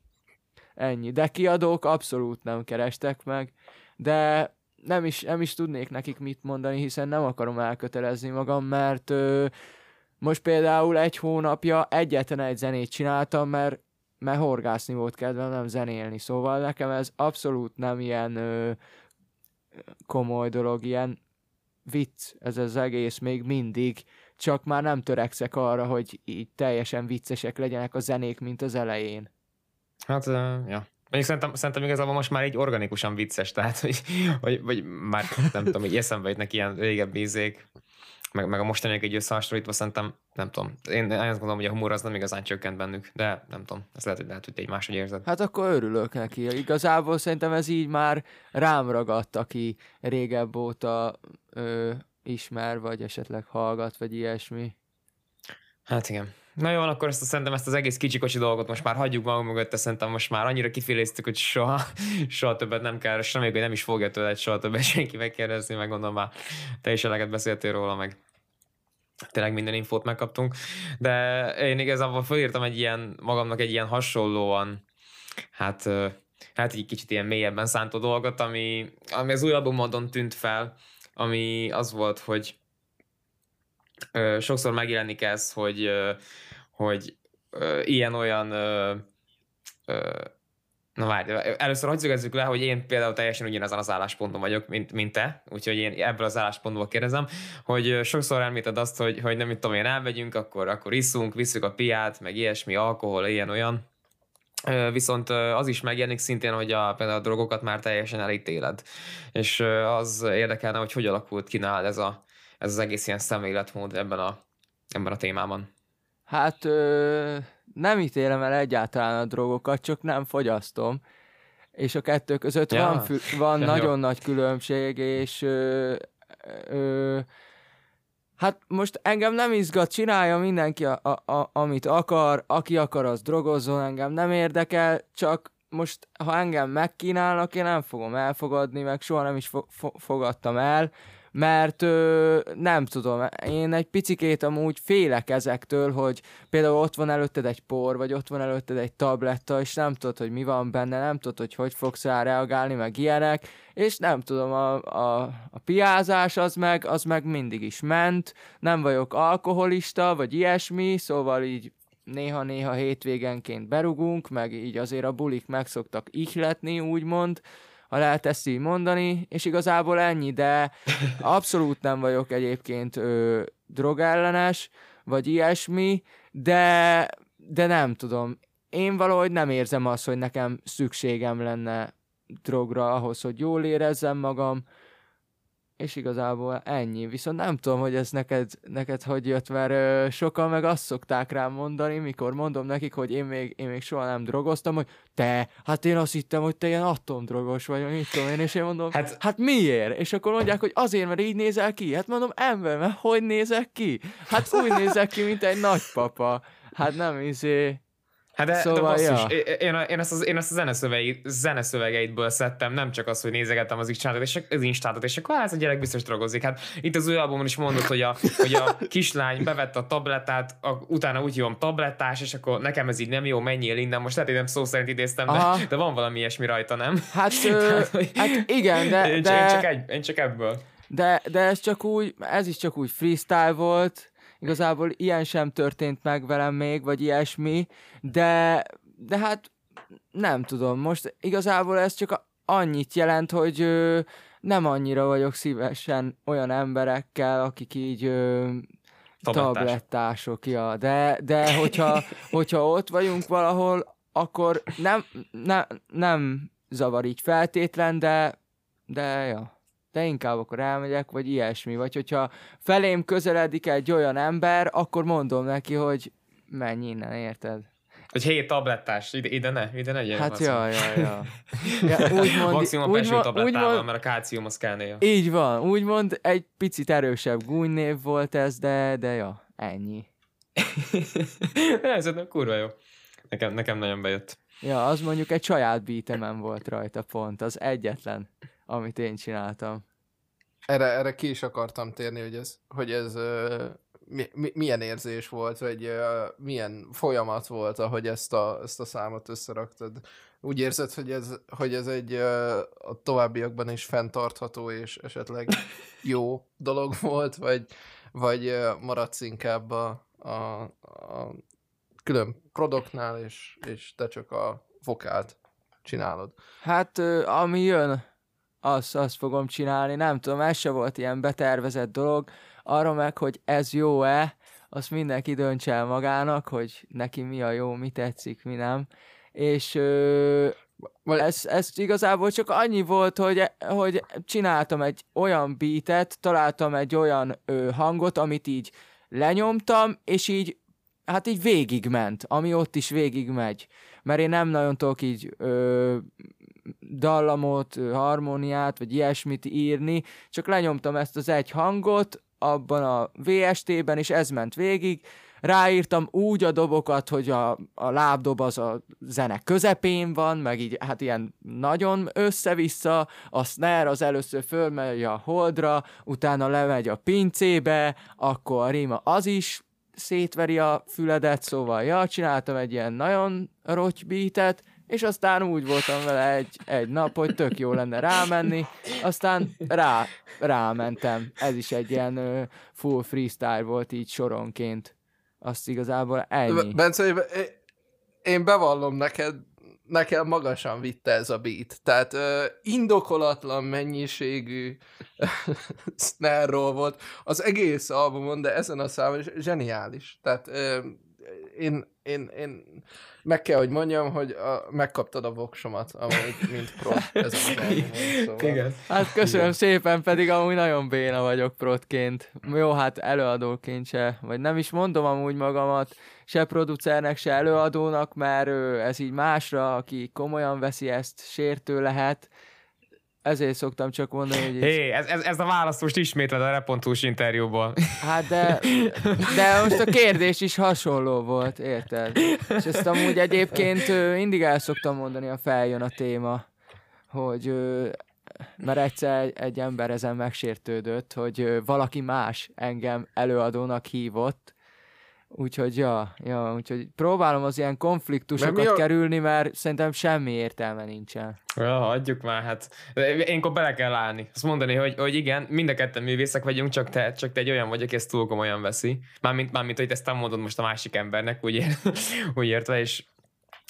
Ennyi. De kiadók abszolút nem kerestek meg, de nem is, nem is tudnék nekik mit mondani, hiszen nem akarom elkötelezni magam, mert ö, most például egy hónapja egyetlen egy zenét csináltam, mert, mert horgászni volt kedvem, nem zenélni, szóval nekem ez abszolút nem ilyen ö, komoly dolog, ilyen vicc ez az egész még mindig, csak már nem törekszek arra, hogy így teljesen viccesek legyenek a zenék, mint az elején. Hát, uh, ja. Mondjuk szerintem, szerintem igazából most már így organikusan vicces, tehát, hogy, hogy vagy már nem tudom, hogy eszembe jutnak ilyen régebbi ízék, meg, meg a mostaniak egy összehasonlítva szerintem, nem tudom. Én, én azt gondolom, hogy a humor az nem igazán csökkent bennük, de nem tudom. Ez lehet, hogy lehet, hogy egy máshogy érzed. Hát akkor örülök neki. Igazából szerintem ez így már rám ragadt, aki régebb óta ö, ismer, vagy esetleg hallgat, vagy ilyesmi. Hát igen. Na jó, akkor ezt szerintem ezt az egész kicsikocsi dolgot most már hagyjuk magunk mögött, szerintem most már annyira kifiléztük, hogy soha, soha többet nem kell, és reméljük, hogy nem is fogja tőled soha többet senki megkérdezni, meg gondolom már te is eleget beszéltél róla, meg tényleg minden infót megkaptunk, de én igazából felírtam egy ilyen, magamnak egy ilyen hasonlóan, hát, hát egy kicsit ilyen mélyebben szántó dolgot, ami, ami az új albumodon tűnt fel, ami az volt, hogy sokszor megjelenik ez, hogy, hogy ilyen-olyan Na várj, először hogy szögezzük le, hogy én például teljesen ugyanazon az állásponton vagyok, mint, mint te, úgyhogy én ebből az álláspontból kérdezem, hogy sokszor említed azt, hogy, hogy nem mit tudom én, elmegyünk, akkor, akkor iszunk, visszük a piát, meg ilyesmi, alkohol, ilyen-olyan. Viszont az is megjelenik szintén, hogy a, például a drogokat már teljesen elítéled. És az érdekelne, hogy hogy alakult ki nálad ez, a, ez az egész ilyen szemléletmód ebben a, ebben a témában. Hát ö, nem ítélem el egyáltalán a drogokat, csak nem fogyasztom. És a kettő között Ja. van, fü- van Ja, jó. nagyon nagy különbség, és ö, ö, hát most engem nem izgat, csinálja mindenki, a, a, a, amit akar, aki akar, az drogozzon, engem nem érdekel, csak most, ha engem megkínálnak, én nem fogom elfogadni, meg soha nem is fo- fo- fogadtam el, mert ö, nem tudom, én egy picikét amúgy félek ezektől, hogy például ott van előtted egy por, vagy ott van előtted egy tabletta, és nem tudod, hogy mi van benne, nem tudod, hogy hogy fogsz rá reagálni, meg ilyenek, és nem tudom, a, a, a piázás az meg, az meg mindig is ment, nem vagyok alkoholista, vagy ilyesmi, szóval így néha-néha hétvégenként berugunk, meg így azért a bulik meg szoktak ihletni, úgymond, ha lehet ezt így mondani, és igazából ennyi, de abszolút nem vagyok egyébként ö, drogellenes, vagy ilyesmi, de, de nem tudom. Én valahogy nem érzem azt, hogy nekem szükségem lenne drogra ahhoz, hogy jól érezzem magam, és igazából ennyi. Viszont nem tudom, hogy ez neked, neked hogy jött, mert ö, sokan meg azt szokták rám mondani, mikor mondom nekik, hogy én még, én még soha nem drogoztam, hogy te, hát én azt hittem, hogy te ilyen atomdrogos vagy, vagy mit tudom én, és én mondom, Hát- hát, miért? És akkor mondják, hogy azért, mert így nézel ki. Hát mondom, ember, mert hogy nézek ki? Hát úgy nézek ki, mint egy nagypapa. Hát nem izé... Hát de, Szóval, de basszus, ja. én, én, én, ezt az, én ezt a zeneszövegeit, zeneszövegeidből szedtem, nem csak az, hogy nézegettem az instátot, és, az instátot, és akkor hát ez a gyerek biztos drogozik. Hát itt az új albumon is mondod, hogy a, hogy a kislány bevette a tablettát, a, utána úgy hívom tablettás, és akkor nekem ez így nem jó, menjél innen. Most lehet, hogy nem szó szerint idéztem, de, Aha. de van valami ilyesmi rajta, nem? Hát, Tehát, hogy- hát igen, de, én, de... én, csak egy, én csak ebből. De, de ez csak úgy, ez is csak úgy freestyle volt, igazából ilyen sem történt meg velem még, vagy ilyesmi, de, de hát nem tudom, most igazából ez csak annyit jelent, hogy ö, nem annyira vagyok szívesen olyan emberekkel, akik így ö, Tablettások. tablettások, ja, de, de hogyha, hogyha ott vagyunk valahol, akkor nem, nem, nem zavar így feltétlen, de, de ja. De inkább akkor elmegyek, vagy ilyesmi. Vagy hogyha felém közeledik egy olyan ember, akkor mondom neki, hogy menj innen, érted? Hogy hét tablettás, ide, ide ne, ide ne gyere. Hát Maximum. ja, ja, ja. úgy mond, Maximum úgy, mond, úgy, tablettával, mond, mert a kálcium az kell néha. így van, úgymond egy picit erősebb gúnynév volt ez, de, de ja, ennyi. Ez szerintem kurva jó. Nekem, nekem nagyon bejött. Ja, az mondjuk egy saját beatemen volt rajta pont, az egyetlen, amit én csináltam. Erre, erre ki is akartam térni, hogy ez, hogy ez uh, mi, mi, milyen érzés volt, vagy uh, milyen folyamat volt, ahogy ezt a, ezt a számot összeraktad. Úgy érzed, hogy ez, hogy ez egy uh, a továbbiakban is fenntartható és esetleg jó dolog volt, vagy, vagy uh, maradsz inkább a, a, a külön produktnál, és, és te csak a vokált csinálod. Hát, ö, ami jön, azt, azt fogom csinálni. Nem tudom, ez se volt ilyen betervezett dolog. Arra meg, hogy ez jó-e, azt mindenki döntse el magának, hogy neki mi a jó, mi tetszik, mi nem. És ö, ez, ez igazából csak annyi volt, hogy, hogy csináltam egy olyan beatet, találtam egy olyan ö, hangot, amit így lenyomtam, és így, hát így végigment, ami ott is végigmegy. Mert én nem nagyon tudok így ö, dallamot, harmóniát, vagy ilyesmit írni, csak lenyomtam ezt az egy hangot, abban a VST-ben, és ez ment végig, ráírtam úgy a dobokat, hogy a, a lábdob az a zene közepén van, meg így hát ilyen nagyon össze-vissza, a snare az először fölmegy a holdra, utána lemegy a pincébe, akkor a rima az is szétveri a füledet, szóval ja, csináltam egy ilyen nagyon roty beatet, és aztán úgy voltam vele egy, egy nap, hogy tök jó lenne rámenni, aztán rá, rámentem. Ez is egy ilyen ö, full freestyle volt így soronként. Azt igazából ennyi. Bence, én- bevallom neked, nekem magasan vitte ez a beat. Tehát uh, indokolatlan mennyiségű snare volt az egész albumon, de ezen a számon is zseniális. Tehát uh, én, én, én meg kell, hogy mondjam, hogy a, megkaptad a voksomat, amúgy, mint pro ezen az albumon. Szóval. Igen. Hát köszönöm szépen, pedig amúgy nagyon béna vagyok protként. Jó, hát előadóként se, vagy nem is mondom amúgy magamat, se producernek, se előadónak, mert ö, ez így másra, aki komolyan veszi ezt, sértő lehet. Ezért szoktam csak mondani, hogy Hé, ez, ez, ez a választ most ismétled a repontús interjúból. hát de, de most a kérdés is hasonló volt, érted? És ezt amúgy egyébként mindig el szoktam mondani, ha feljön a téma, hogy mert egyszer egy, ember ezen megsértődött, hogy valaki más engem előadónak hívott, úgyhogy ja, ja, úgyhogy próbálom az ilyen konfliktusokat Mert a- kerülni, mert szerintem semmi értelme nincsen. Ja, hagyjuk már, hát. Énkor bele kell állni. Azt mondani, hogy, hogy igen, mind a ketten művészek vagyunk, csak te, csak te egy olyan vagy, aki ezt túl komolyan veszi. Mármint, mármint hogy ezt nem mondod most a másik embernek, úgy, ér, úgy értve, és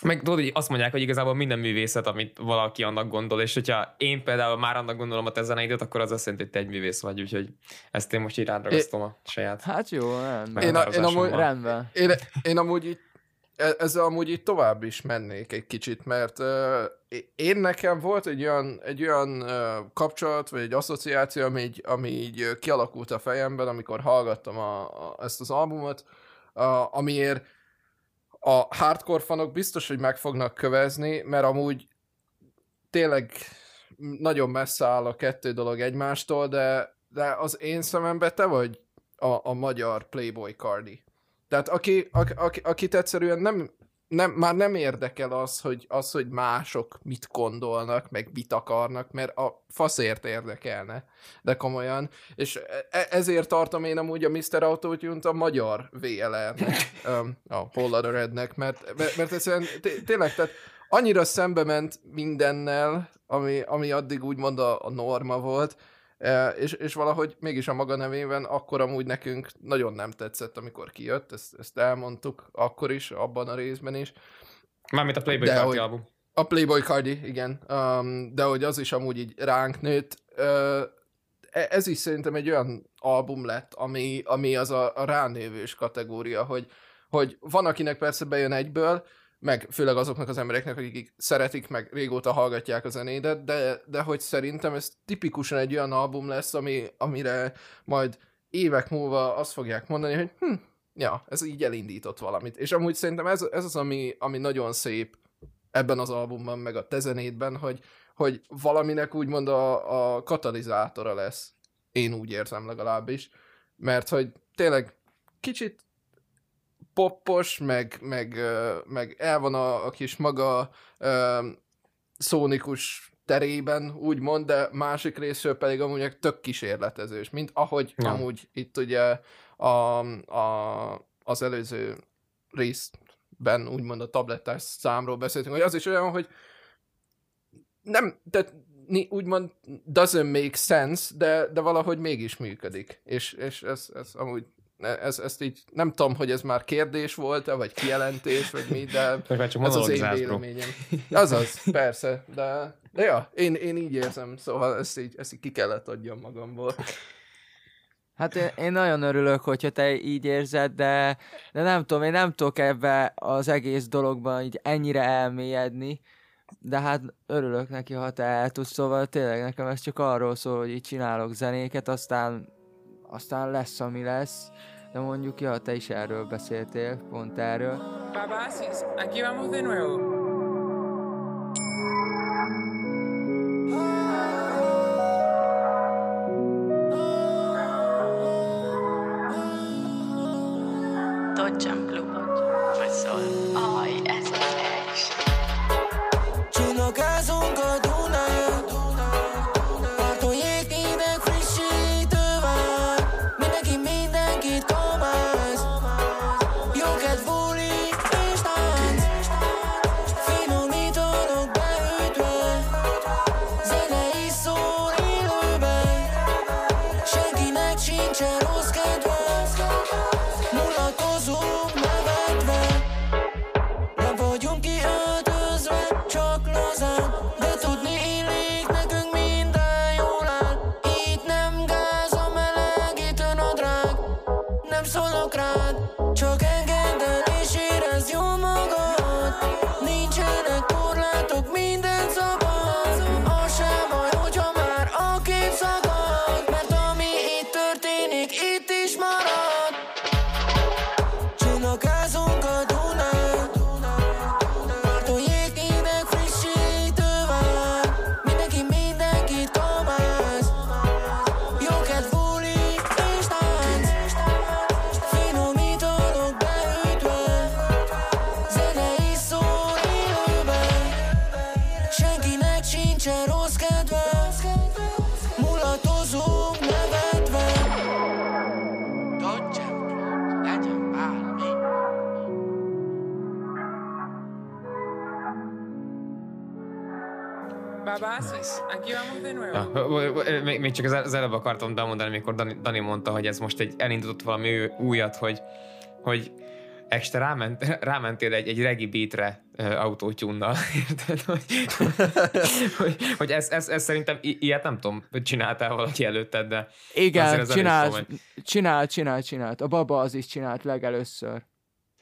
meg tudod, hogy azt mondják, hogy igazából minden művészet, amit valaki annak gondol, és hogyha én például már annak gondolom a te zeneidőt, akkor az azt jelenti, hogy te egy művész vagy, úgyhogy ezt én most így rádragasztom a saját. Hát jó, nem. Meg- Én, a, én amúgy, Rendben. Én, én amúgy így, e- ezzel amúgy így tovább is mennék egy kicsit, mert uh, én nekem volt egy olyan, egy olyan uh, kapcsolat, vagy egy asszociáció, ami így, ami így kialakult a fejemben, amikor hallgattam a, a, ezt az albumot, uh, amiért a hardcore fanok biztos, hogy meg fognak kövezni, mert amúgy tényleg nagyon messze áll a kettő dolog egymástól, de, de az én szememben te vagy a, a magyar Playboy Cardi. Tehát aki, aki, aki, akit egyszerűen nem, nem, már nem érdekel az hogy, az, hogy mások mit gondolnak, meg mit akarnak, mert a faszért érdekelne, de komolyan. És e- ezért tartom én amúgy a Mr. Autotune-t a magyar VLR-nek, a Paul Rednek, mert, mert, mert egyszerűen té- tényleg, tehát annyira szembe ment mindennel, ami, ami addig úgymond a, a norma volt, E, és, és valahogy mégis a maga nevében akkor amúgy nekünk nagyon nem tetszett, amikor kijött, ezt, ezt elmondtuk akkor is, abban a részben is. Mármint a Playboy hogy- album. A Playboy Cardi, igen, um, de hogy az is amúgy így ránk nőtt. Uh, ez is szerintem egy olyan album lett, ami, ami az a, a ránévős kategória, hogy, hogy van, akinek persze bejön egyből, meg főleg azoknak az embereknek, akik szeretik, meg régóta hallgatják a zenédet, de, de hogy szerintem ez tipikusan egy olyan album lesz, ami, amire majd évek múlva azt fogják mondani, hogy hm, ja, ez így elindított valamit. És amúgy szerintem ez, ez az, ami, ami nagyon szép ebben az albumban, meg a tezenétben, hogy, hogy valaminek úgymond a, a katalizátora lesz. Én úgy érzem legalábbis. Mert hogy tényleg kicsit poppos, meg, meg, meg el van a, a kis maga szónikus terében, úgymond, de másik részről pedig amúgy tök kísérletezős, mint ahogy ja. amúgy itt ugye a, a, az előző részben úgymond a tablettás számról beszéltünk, hogy az is olyan, hogy nem, tehát úgymond doesn't make sense, de, de valahogy mégis működik. És, és ez, ez amúgy ez, ezt így nem tudom, hogy ez már kérdés volt-e, vagy kijelentés, vagy mi, de csak ez az én véleményem. Azaz, persze, de, de ja, én, én így érzem, szóval ezt így, ezt így ki kellett adjam magamból. Hát én, én nagyon örülök, hogyha te így érzed, de, de nem tudom, én nem tudok ebbe az egész dologban így ennyire elmélyedni, de hát örülök neki, ha te el tudsz, szóval tényleg nekem ez csak arról szól, hogy így csinálok zenéket, aztán, aztán lesz, ami lesz, de mondjuk, ja, te is erről beszéltél, pont erről. Papasis, aquí vamos de nuevo. még, még csak az, előbb akartam mondani, amikor Dani, Dani mondta, hogy ez most egy elindított valami újat, hogy, hogy extra ráment, rámentél egy, egy regi beatre uh, autótyúnnal, érted? Hogy, hogy, hogy ez, ez, ez, szerintem i- ilyet nem tudom, hogy csináltál valaki előtted, de Igen, csinált, csinált, csinált, csinált. A baba az is csinált legelőször.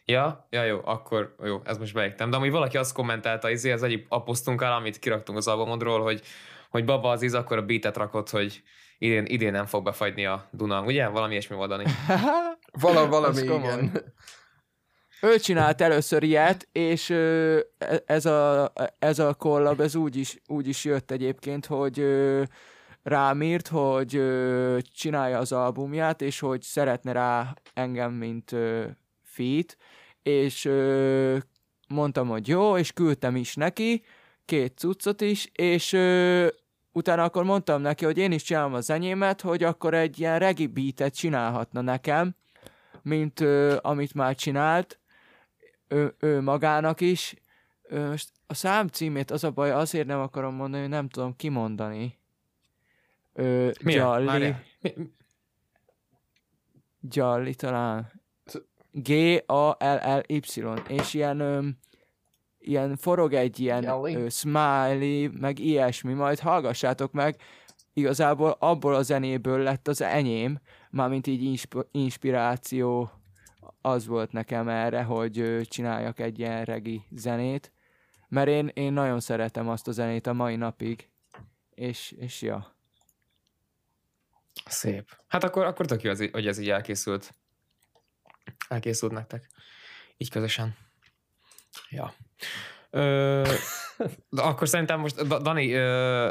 Ja, ja jó, akkor jó, ez most beégtem. De amúgy valaki azt kommentálta, izé, az egyik aposztunk el, amit kiraktunk az albumodról, hogy, hogy Baba Aziz akkor a beatet rakott, hogy idén, idén nem fog befagyni a Duna, ugye? Valami ilyesmi oldani. Vala, valami, igen. Ő csinált először ilyet, és e, ez a, ez a kollab, ez úgy is, úgy is jött egyébként, hogy ö, rám írt, hogy csinálja az albumját, és hogy szeretne rá engem, mint feat, és mondtam, hogy jó, és küldtem is neki, két cuccot is, és ö, utána akkor mondtam neki, hogy én is csinálom a zenémet, hogy akkor egy ilyen regi beatet csinálhatna nekem, mint ö, amit már csinált, ő, ő magának is. Ö, most a szám címét az a baj, azért nem akarom mondani, hogy nem tudom kimondani. Ö, Jolly. Jolly talán. G-A-L-L-Y. És ilyen... Ö, ilyen forog egy ilyen ö, smiley, meg ilyesmi, majd hallgassátok meg, igazából abból a zenéből lett az enyém, mármint így insp- inspiráció az volt nekem erre, hogy ö, csináljak egy ilyen regi zenét, mert én, én nagyon szeretem azt a zenét a mai napig, és, és ja. Szép. Hát akkor, akkor tök jó, az, hogy ez így elkészült. Elkészült nektek. Így közösen. Ja. Ö, akkor szerintem most, Da- Dani, ö,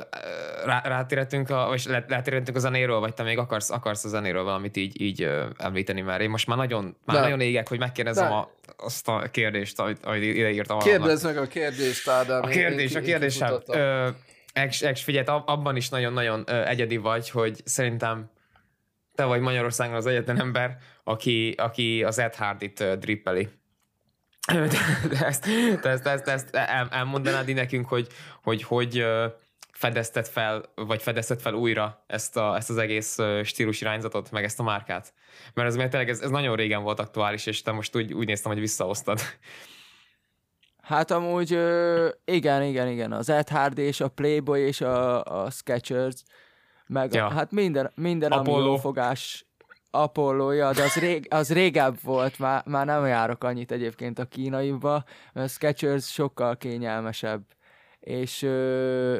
rá, rátérhetünk a, vagy rátérhetünk a zenéről, vagy te még akarsz, akarsz a zenéről valamit így, így ö, említeni, mert én most már nagyon, már De. nagyon égek, hogy megkérdezem De. a, azt a kérdést, amit, amit ideírtam. magamnak. Kérdezd meg a kérdést, Ádám. A kérdés, én a kérdésem. kifutottam. Ö, Ex, ex, figyelj, ab- abban is nagyon-nagyon egyedi vagy, hogy szerintem te vagy Magyarországon az egyetlen ember, aki, aki az Ed Hardit ö, drippeli. De de ezt, de ezt, de ezt, de ezt el, elmondanád nekünk, hogy hogy, hogy fedezted fel, vagy fedezted fel újra ezt, a, ezt az egész stílus irányzatot, meg ezt a márkát? Mert ez, mert tényleg ez, ez nagyon régen volt aktuális, és te most úgy, úgy néztem, hogy visszahoztad. Hát amúgy igen, igen, igen, az Ed Hardy és a Playboy és a, a Skechers, meg Ja. hát minden, minden ami Apollo. jó fogás Apollo-ja, de az, rég, az régebb volt, már, már nem járok annyit egyébként a kínaiba, mert a Skechers sokkal kényelmesebb. És ö,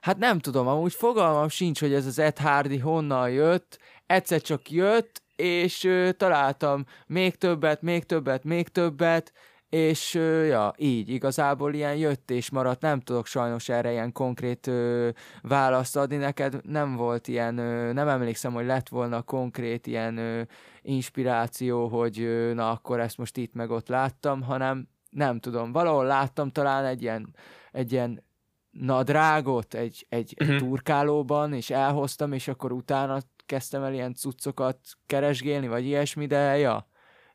hát nem tudom, amúgy fogalmam sincs, hogy ez az Ed Hardy honnan jött, egyszer csak jött, és ö, találtam még többet, még többet, még többet, és ja, így. Igazából ilyen jött és maradt, nem tudok sajnos erre ilyen konkrét ö, választ adni, neked nem volt ilyen, ö, nem emlékszem, hogy lett volna konkrét ilyen ö, inspiráció, hogy ö, na akkor ezt most itt meg ott láttam, hanem nem tudom, valahol láttam talán egy ilyen, egy ilyen nadrágot egy, egy, egy Mhm. turkálóban, és elhoztam, és akkor utána kezdtem el ilyen cuccokat keresgélni, vagy ilyesmi, de ja,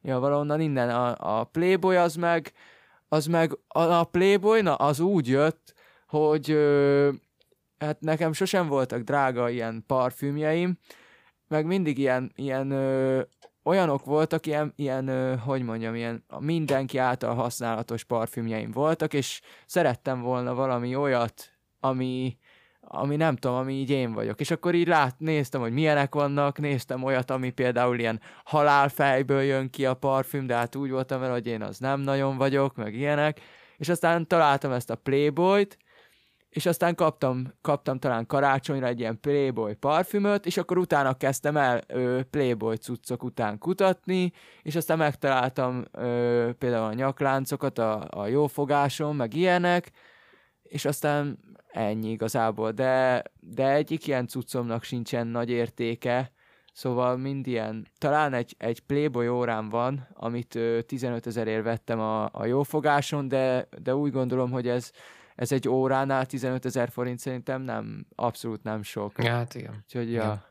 ja valahonnan innen. A, a Playboy az meg, az meg a, a Playboy, na az úgy jött, hogy ö, hát nekem sosem voltak drága ilyen parfümjeim, meg mindig ilyen, ilyen ö, olyanok voltak, ilyen, ilyen ö, hogy mondjam, ilyen mindenki által használatos parfümjeim voltak, és szerettem volna valami olyat, ami, ami nem tudom, ami így én vagyok. És akkor így lát, néztem, hogy milyenek vannak, néztem olyat, ami például ilyen halálfejből jön ki a parfüm, de hát úgy voltam vele, hogy én az nem nagyon vagyok, meg ilyenek. És aztán találtam ezt a Playboy-t, és aztán kaptam, kaptam talán karácsonyra egy ilyen Playboy parfümöt, és akkor utána kezdtem el ö, Playboy cuccok után kutatni, és aztán megtaláltam ö, például a nyakláncokat a, a jófogáson, meg ilyenek, és aztán ennyi igazából, de, de egyik ilyen cuccomnak sincsen nagy értéke, szóval mind ilyen, talán egy, egy Playboy órám van, amit ö, 15 ezerért vettem a, a jófogáson, de, de úgy gondolom, hogy ez, ez egy óránál 15 ezer forint szerintem nem, abszolút nem sok. Ja, hát igen. Úgyhogy Igen.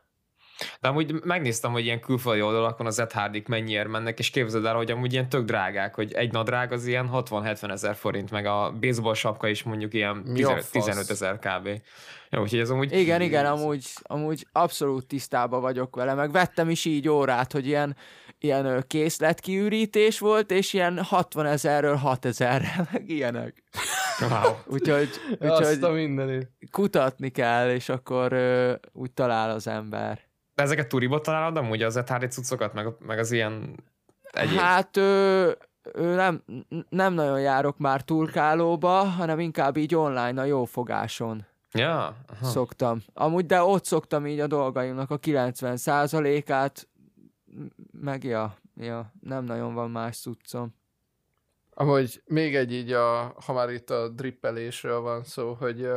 Ja. De amúgy megnéztem, hogy ilyen külföldi oldalakon az Ed Hardik mennyiért mennek, és képzeld el, hogy amúgy ilyen tök drágák, hogy egy nadrág az ilyen 60-70 ezer forint, meg a baseball sapka is mondjuk ilyen Mi a 15 fasz? 15 ezer kb. Jó, úgyhogy ez amúgy... Igen, igen, amúgy, amúgy abszolút tisztában vagyok vele, meg vettem is így órát, hogy ilyen, ilyen készletkiürítés volt, és ilyen 60 ezerről 6 ezerre, meg ilyenek. Wow. Úgyhogy, Azt a úgyhogy mindenit. kutatni kell, és akkor ö, úgy talál az ember. De ezeket turiból találod amúgy az Hardy cuccokat, meg, meg az ilyen egyéb... Hát ö, ö, nem, nem nagyon járok már turkálóba, hanem inkább így online a jófogáson Ja, aha. szoktam. Amúgy, de ott szoktam így a dolgaimnak a 90%-át, m- meg ja, ja, nem nagyon van más cuccom. Amúgy még egy így, a, ha már itt a drippelésről van szó, hogy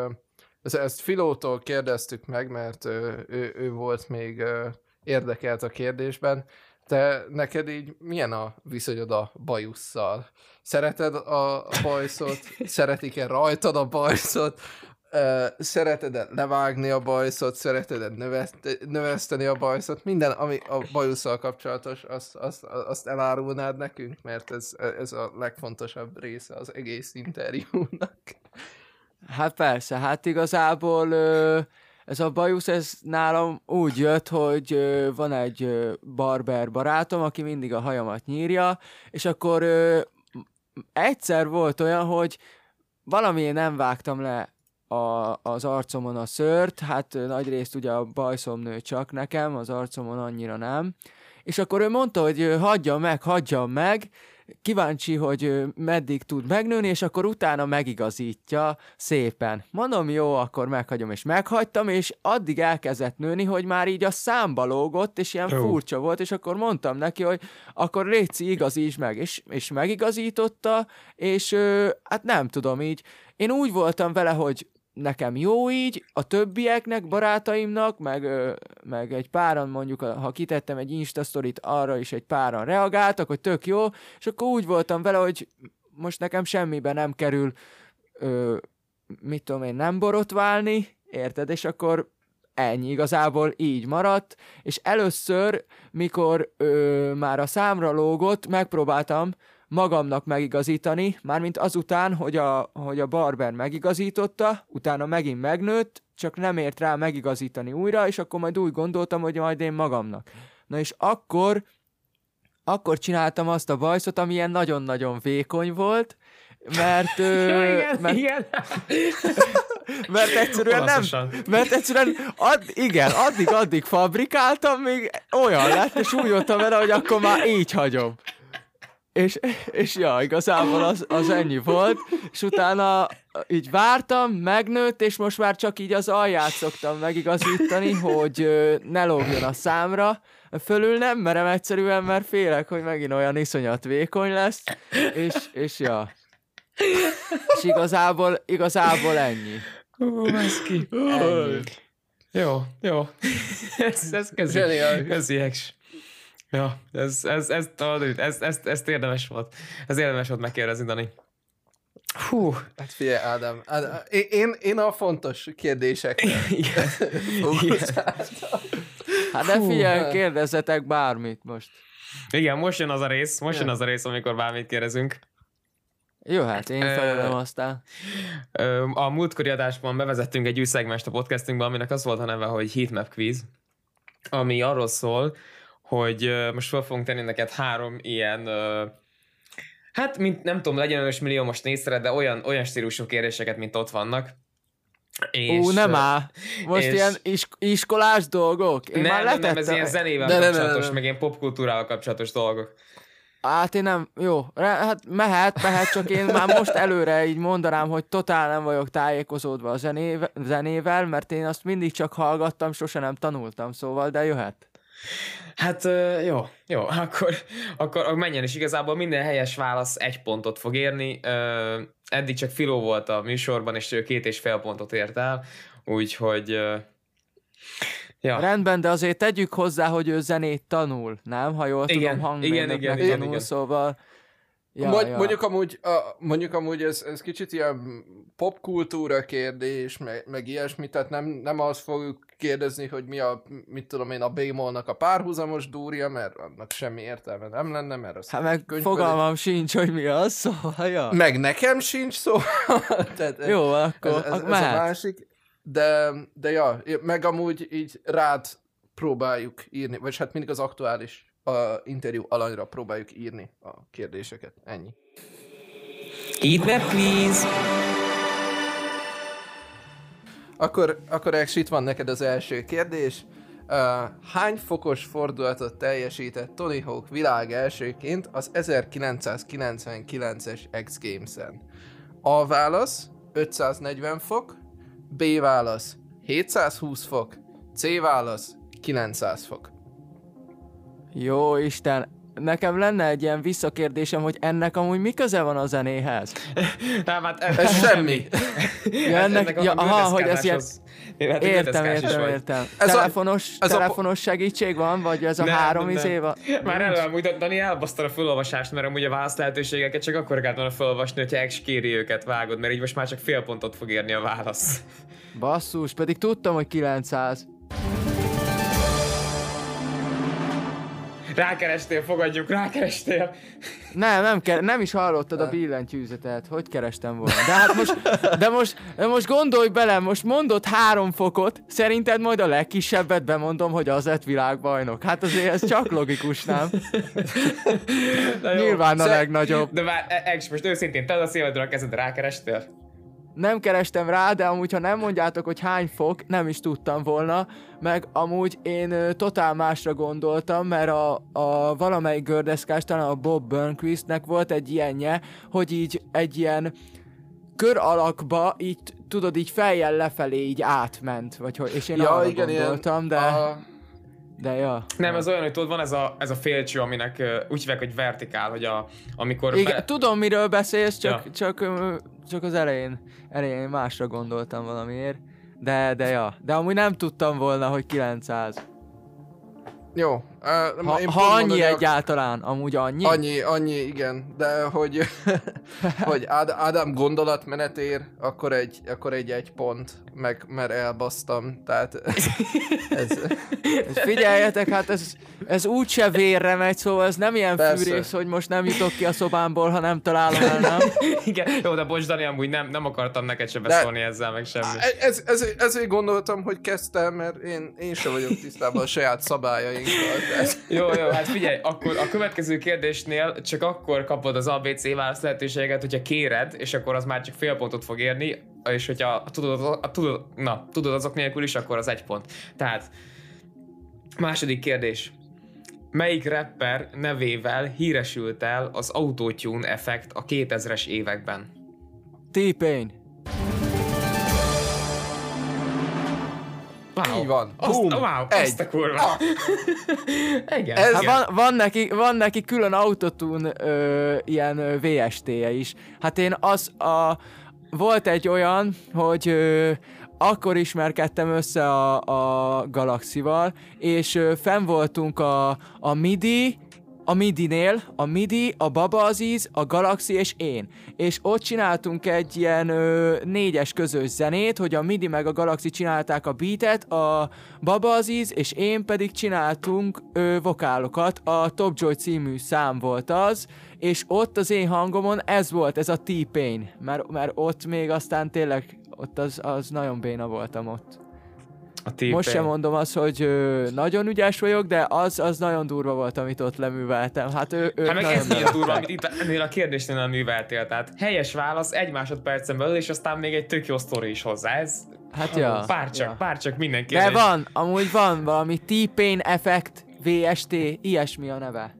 ezt, Filótól kérdeztük meg, mert ö, ő, ő volt még érdekelt a kérdésben. Te neked így milyen a viszonyod a bajusszal? Szereted a bajszot? Szeretik-e rajtad a bajszot? Szereted-e levágni a bajszot? Szereted-e növeszt- növeszteni a bajszot? Minden, ami a bajusszal kapcsolatos, azt, azt, azt elárulnád nekünk, mert ez, ez a legfontosabb része az egész interjúnak. Hát persze, hát igazából ez a bajusz, ez nálam úgy jött, hogy van egy ö, barber barátom, aki mindig a hajamat nyírja, és akkor egyszer volt olyan, hogy valami nem vágtam le a, az arcomon a szőrt, hát nagyrészt ugye a bajszom nő csak nekem, az arcomon annyira nem. És akkor ő mondta, hogy ö, hagyjam meg, hagyjam meg, kíváncsi, hogy meddig tud megnőni, és akkor utána megigazítja szépen. Mondom, jó, akkor meghagyom, és meghagytam, és addig elkezdett nőni, hogy már így a számba lógott, és ilyen Ó. furcsa volt, és akkor mondtam neki, hogy akkor Réci igazíts meg, és, és megigazította, és ö, hát nem tudom így, én úgy voltam vele, hogy nekem jó így, a többieknek, barátaimnak, meg, meg egy páran mondjuk, ha kitettem egy Insta sztorit, arra is egy páran reagáltak, hogy tök jó, és akkor úgy voltam vele, hogy most nekem semmibe nem kerül, ö, mit tudom én, nem borotválni, érted? És akkor ennyi, igazából így maradt, és először, mikor ö, már a számra lógott, megpróbáltam magamnak megigazítani, mármint azután, hogy a, hogy a barber megigazította, utána megint megnőtt, csak nem ért rá megigazítani újra, és akkor majd úgy gondoltam, hogy majd én magamnak. Na és akkor, akkor csináltam azt a bajszot, ami ilyen nagyon-nagyon vékony volt, mert, ö, Ja, igen, mert, igen. mert egyszerűen nem, mert egyszerűen, ad, igen, addig-addig fabrikáltam, még olyan lett, és úgy voltam vele, hogy akkor már így hagyom. És, és ja, igazából az, az ennyi volt, és utána így vártam, megnőtt, és most már csak így az alját szoktam megigazítani, hogy ne lógjon a számra, fölül nem merem egyszerűen, mert félek, hogy megint olyan iszonyat vékony lesz, és, és ja. És igazából, igazából ennyi. Hú, baszki. Ennyi. Jó, jó. ez, ez közi. Zseniális. Közi. Ja, ez, ez, ez, ez, ez, ez, ez, érdemes volt. Ez érdemes volt megkérdezni, Dani. Hú, Hát figyelj, Ádám, Ádám én, én, én a fontos kérdésekre igen. fókuszáltam. Hát de figyelj, kérdezzetek bármit most. Igen, most jön az a rész, most jön az a rész, amikor bármit kérdezünk. Jöhet, én Ö, felelem aztán. A múltkori adásban bevezettünk egy új szegmest a podcastünkbe, aminek az volt a neve, hogy Heatmap Quiz, ami arról szól, hogy most fel fogunk tenni neked három ilyen, hát mint nem tudom, legyen önös millió most nézre, de olyan, olyan stílusú kérdéseket, mint ott vannak. És, Ú, nem áll. Most és- ilyen is- iskolás dolgok? Én nem, már nem, nem, letettem. ez ilyen zenével De nem, nem, kapcsolatos, nem. meg ilyen popkultúrával kapcsolatos dolgok. Hát én nem, jó, hát mehet, mehet, csak én már most előre így mondanám, hogy totál nem vagyok tájékozódva a zenével, zenével, mert én azt mindig csak hallgattam, sose nem tanultam, szóval, de jöhet. Hát jó, jó, akkor, akkor menjen is igazából minden helyes válasz egy pontot fog érni. Eddig csak Filó volt a műsorban, és ő két és fél pontot ért el, úgyhogy ja. Rendben, de azért tegyük hozzá, hogy ő zenét tanul, nem? Ha jól Igen, tudom, hangmérnöknek igen, igen, tanul, igen. szóval... Ja, Mond, ja. Mondjuk amúgy, a, mondjuk amúgy ez, ez kicsit ilyen popkultúra kérdés, meg, meg ilyesmi, tehát nem, nem azt fogjuk kérdezni, hogy mi a, mit tudom én, a bémolnak a párhuzamos dúrja, mert annak semmi értelme nem lenne, mert az Hát meg könyvből- fogalmam sincs, hogy mi az, szóval, ja. Meg nekem sincs szó. tehát Jó, akkor, ez, ez, ez a mehet. másik. De, de ja, meg amúgy így rád próbáljuk írni, vagy hát mindig az aktuális a interjú alanyra próbáljuk írni a kérdéseket. Ennyi. Heatmap Quiz! Akkor, akkor Ex, itt van neked az első kérdés. Uh, hány fokos fordulatot teljesített Tony Hawk világ elsőként az 1999-es X Games-en? A válasz 540 fok, B válasz 720 fok, C válasz 900 fok. Jó Isten, nekem lenne egy ilyen visszakérdésem, hogy ennek amúgy mi köze van a zenéhez? Nem, hát Ez semmi. Ja, ennek, ja, aha, hogy ez ilyen... ilyen... Értem, értem, értem. Ez a- telefonos, ez a- telefonos segítség van, vagy ez a Nem, három nem, nem. izé van? Már elő amúgy Dani elbaszta a felolvasást, mert amúgy a válasz lehetőségeket csak akkor kellett volna felolvasni, hogyha ex kéri őket vágod, mert így most már csak fél pontot fog érni a válasz. Basszus, pedig tudtam, hogy 900. Rákerestél, fogadjuk, rákerestél. Nem, nem, ke- nem is hallottad a billentyűzetet, hogy kerestem volna. De hát most, de most, de most gondolj bele, most mondott három fokot, szerinted majd a legkisebbet bemondom, hogy az lett világbajnok. Hát azért ez csak logikus, nem? Na jó. Nyilván a Szer- legnagyobb. De már, ex, most őszintén, te a szívedről a kezed rákerestél? Nem kerestem rá, de amúgy, ha nem mondjátok, hogy hány fok, nem is tudtam volna, meg amúgy én totál másra gondoltam, mert a, a valamelyik gördeszkás, talán a Bob Burnquistnek volt egy ilyenje, hogy így egy ilyen kör alakba így tudod, így fejjel lefelé így átment, vagy hogy, és én Ja, arra igen, ilyen gondoltam, de, A, de ja. Nem, ez olyan, hogy tudod, van ez a, ez a félcső, aminek úgy hívják, hogy vertikál, hogy a, amikor... Igen, be- tudom, miről beszélsz, csak, Ja. csak, csak az elején, elején másra gondoltam valamiért. De, de ja. De amúgy nem tudtam volna, hogy 900. jó. Uh, Ha, ha annyi egyáltalán, amúgy annyi. Annyi, annyi, igen. De hogy, hogy Ád- Ádám gondolatmenetér, akkor egy, akkor egy egy pont, meg mert elbasztam. Tehát ez, Figyeljetek, hát ez, ez úgyse vérre megy, szóval ez nem ilyen Persze. fűrész, hogy most nem jutok ki a szobámból, ha nem találom el, nem? Igen, jó, de bocs, Dani, amúgy nem, nem akartam neked se beszólni ezzel, meg semmi. ez, ez, ezért gondoltam, hogy kezdtem, mert én, én sem vagyok tisztában a saját szabályainkkal. Jó, jó, hát figyelj, akkor a következő kérdésnél csak akkor kapod az ABC válasz lehetőséget, hogyha kéred, és akkor az már csak fél pontot fog érni, és hogyha tudod, a, tudod, na, tudod azok nélkül is, akkor az egy pont. Tehát, második kérdés. Melyik rapper nevével híresült el az autotune effekt a 2000-es években? T-Pain. Wow. Így van. Azt, Bum. wow, Egy. azt a kurva. Igen. Ez- Hát igen. van, van, neki, van neki külön autotune ö, ilyen ö, VST-je is. Hát én az a... Volt egy olyan, hogy ö, akkor ismerkedtem össze a, a Galaxival, és ö, fenn voltunk a, a MIDI, a MIDI-nél, a MIDI, a Baba Aziz, a Galaxy és én. És ott csináltunk egy ilyen ö, négyes közös zenét, hogy a MIDI meg a Galaxy csinálták a beatet, a Baba Aziz és én pedig csináltunk ö, vokálokat. A Top Joy című szám volt az, és ott az én hangomon ez volt, ez a T-Pain. Mert, mert ott még aztán tényleg, ott az, az nagyon béna voltam ott. A. Most sem mondom azt, hogy ö, nagyon ügyes vagyok, de az, az nagyon durva volt, amit ott leműveltem. Hát ő, ő Hát meg ez milyen durva, amit itt ennél a kérdésnél nem műveltél. Tehát helyes válasz egy másodpercen belül, és aztán még egy tök jó sztori is hozzá. Ez Hát ja. pár csak, ja. pár csak minden De van, amúgy van valami T-Pain effekt, VST, ilyesmi a neve.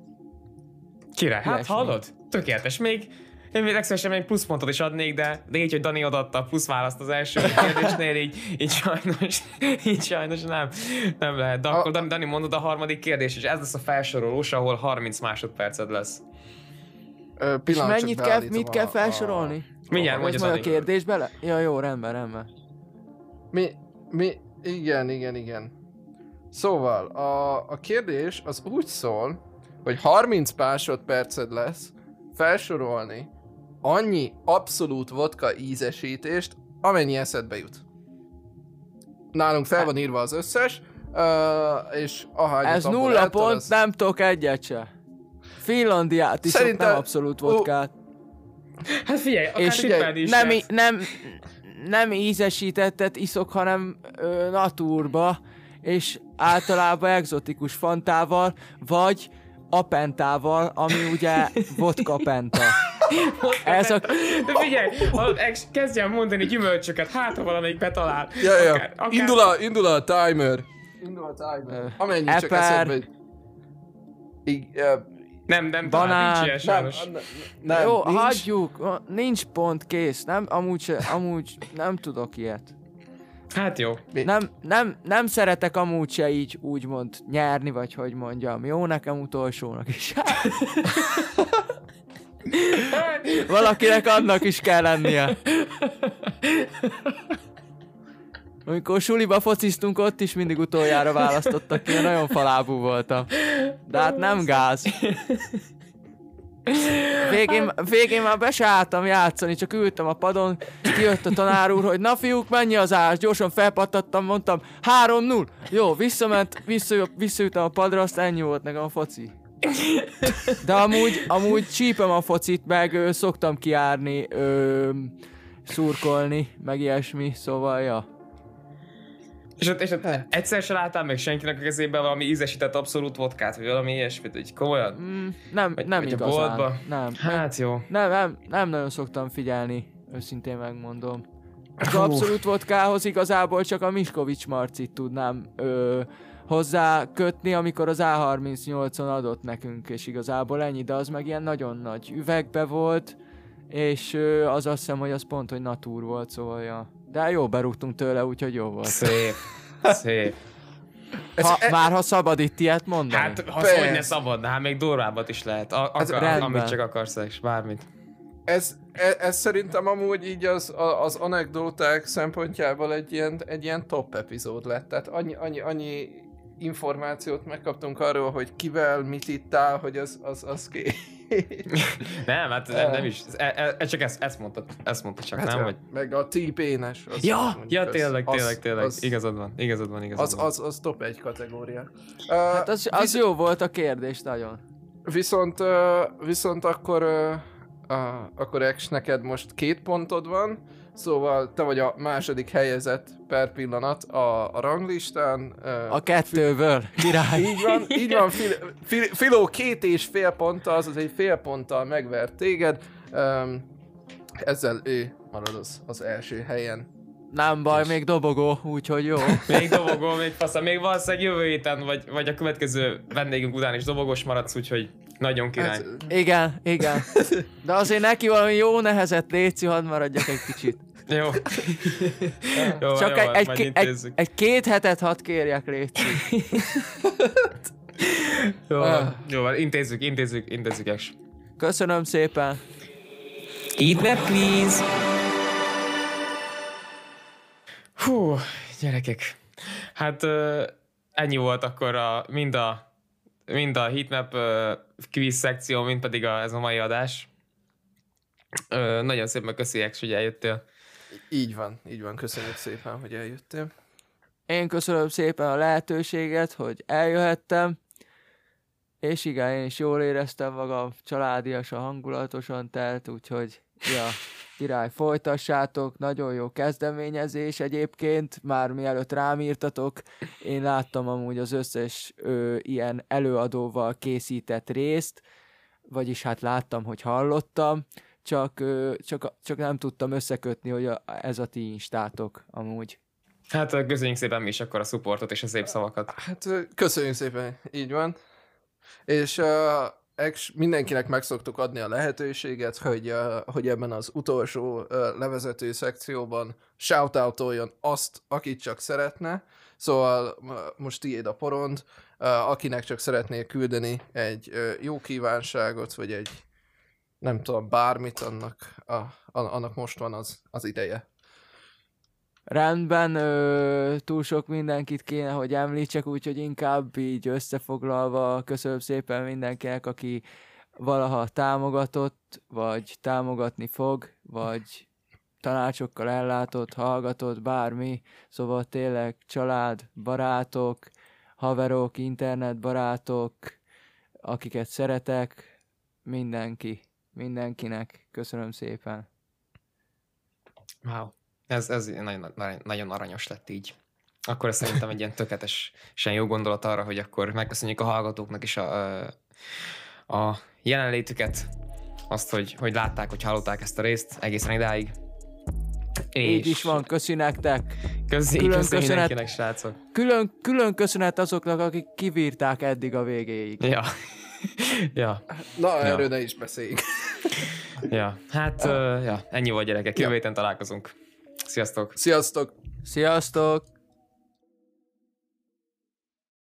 Király, hát hallod? Tökéletes. Még én még legszívesen még pluszpontot is adnék, de, de így, hogy Dani odaadta a plusz választ az első kérdésnél, így, így sajnos, így sajnos nem, nem lehet. De akkor Dani, Dani mondod a harmadik kérdés, és ez lesz a felsorolós, ahol 30 másodperced lesz. Ö, És mennyit kell, mit a- kell a- felsorolni? Mindjárt Vagy mondja majd a Dani. kérdésbe le? Ja, jó, rendben, rendben. Mi, mi, igen, igen, igen. Szóval, a, a kérdés az úgy szól, hogy 30 másodperced lesz felsorolni annyi abszolút vodka ízesítést, amennyi eszedbe jut. Nálunk fel van írva az összes, uh, és ahányat Ez nulla pont, az- nem tudok egyet se. Finlandiát iszok, Szerintem- nem abszolút vodkát. Hát figyelj, akár És tippelni is nem, í- nem, nem ízesítettet iszok, hanem ö, naturba, és általában egzotikus fantával, vagy apentával, ami ugye vodka penta. Ez a... De figyelj, kezdjen mondani gyümölcsöket, hát ha valamelyik betalál. Ja, ja. Akár- akár- Indul, a, indul a timer. Indul a timer. Ö, Amennyi csak eper. eszedbe jut. I, uh, Nem, nem, Banán. talán nincs ilyen nem, sajnos. nem, nem, Jó, nincs. hagyjuk, nincs pont kész, nem, amúgy, se, amúgy nem tudok ilyet. Hát jó. Mi? Nem, nem, nem szeretek amúgy se így úgymond nyerni, vagy hogy mondjam. Jó, nekem utolsónak is. Valakinek annak is kell lennie. Amikor suliba fociztunk, ott is mindig utoljára választottak ki, nagyon falábú voltam. De hát nem gáz. Végén, végén már be se álltam játszani, csak ültem a padon, kijött a tanár úr, hogy na fiúk, mennyi az ás, gyorsan felpattattam, mondtam 3-0. Jó, visszament, vissza, visszaültem a padra, azt ennyi volt nekem a foci. De amúgy, amúgy csípem a focit, meg ö, szoktam kiárni, ö, szurkolni, meg ilyesmi, szóval ja. És ott, és ott egyszer se láttál meg senkinek a kezében valami ízesített abszolút vodkát, vagy valami ilyesmit, hogy komolyan? Mm, nem, Vagy- nem vagy a igazán. boltba? Nem, Hát jó. nem, nem, nem nagyon szoktam figyelni, őszintén megmondom. Az abszolút vodkához igazából csak a Miskovics Marcit tudnám ö, hozzá kötni, amikor az A38-on adott nekünk, és igazából ennyi, de az meg ilyen nagyon nagy üvegbe volt, és az azt hiszem, hogy az pont, hogy natúr volt, szóval ja. De jó berúgtunk tőle, úgyhogy jó volt. Szép. Szép. Ha, már ha szabad itt ilyet mondani. Hát, ha Persze. hogy ne szabadna, hát még durvábbat is lehet. A, Ez akar, amit csak akarsz, és bármit. Ez, ez, ez szerintem amúgy így az, az anekdóták szempontjából egy ilyen, egy ilyen top epizód lett. Tehát annyi, annyi, annyi információt megkaptunk arról, hogy kivel mit ittál, hogy az, az, az ki. Nem, hát nem, nem is. E, e, csak ezt, ezt mondtad, ezt mondta csak, Hát nem? ja, Vagy... Meg a T-pénes. az- Ja, ja, tényleg, az- tényleg, tényleg. Az, igazad van, igazad van, igazad az, van. az, az top egy kategória. Hát Uh, az, az jó volt a kérdés, nagyon. Viszont, uh, viszont akkor, uh, uh, akkor Ex, neked most két pontod van, szóval te vagy a második helyezett per pillanat a, a ranglistán. A kettőből, király. így van, így van, Fil, Fil, Filó két és fél ponttal, azaz egy fél ponttal megvert téged. Um, ezzel ő marad az, az első helyen. Nem baj, még dobogó, úgyhogy jó. Még dobogó, még fasza, még valószínűleg jövő héten, vagy, vagy a következő vendégünk után is dobogos maradsz, úgyhogy nagyon király. Hát, Igen, igen. De azért neki valami jó nehezet, Léci, hadd maradjak egy kicsit. Jó. jó, Csak jó, egy, egy, egy, egy, két hetet hadd kérjek, Léci. Jó, Ah. jó, van, intézzük, intézzük, intézzük, Eks. Köszönöm szépen. Eat me, please! Hú, gyerekek. Hát ö, ennyi volt akkor a, mind a, mind a heatmap ö, quiz szekció, mind pedig a, ez a mai adás. Ö, nagyon szépen köszi, hogy eljöttél. Így van, így van, köszönjük szépen, hogy eljöttél. Én köszönöm szépen a lehetőséget, hogy eljöhettem. És igen, én is jól éreztem magam, családiasan, hangulatosan telt, úgyhogy ja, király, folytassátok, nagyon jó kezdeményezés egyébként, már mielőtt rám írtatok, én láttam amúgy az összes ö, ilyen előadóval készített részt, vagyis hát láttam, hogy hallottam, csak, csak, csak nem tudtam összekötni, hogy a, ez a ti instátok amúgy. Hát köszönjük szépen mi is akkor a supportot és a szép szavakat. Hát köszönjük szépen, így van. És uh, ex, mindenkinek meg szoktuk adni a lehetőséget, hogy, uh, hogy ebben az utolsó uh, levezető szekcióban shoutoutoljon azt, akit csak szeretne. Szóval uh, most tiéd a porond, uh, akinek csak szeretnél küldeni egy uh, jó kívánságot, vagy egy nem tudom, bármit, annak, a, annak most van az, az ideje. Rendben, ö, túl sok mindenkit kéne, hogy említsek, úgyhogy inkább így összefoglalva köszönöm szépen mindenkinek, aki valaha támogatott, vagy támogatni fog, vagy tanácsokkal ellátott, hallgatott, bármi. Szóval tényleg család, barátok, haverok, internetbarátok, akiket szeretek, mindenki, mindenkinek. Köszönöm szépen. Wow. Ez, ez nagyon, nagyon- aranyos lett így. Akkor ez szerintem egy ilyen tökéletesen jó gondolat arra, hogy akkor megköszönjük a hallgatóknak is a, a, jelenlétüket, azt, hogy, hogy látták, hogy hallották ezt a részt egészen idáig. Így is van, köszi nektek. Köszi, Külön köszi köszönet. srácok. Külön, külön köszönet azoknak, akik kivírták eddig a végéig. Ja. ja, Na, erről ne is beszéljünk. ja. Hát, uh, ja, ennyi volt gyerekek. Jövő héten találkozunk. Sziasztok! Sziasztok! Sziasztok!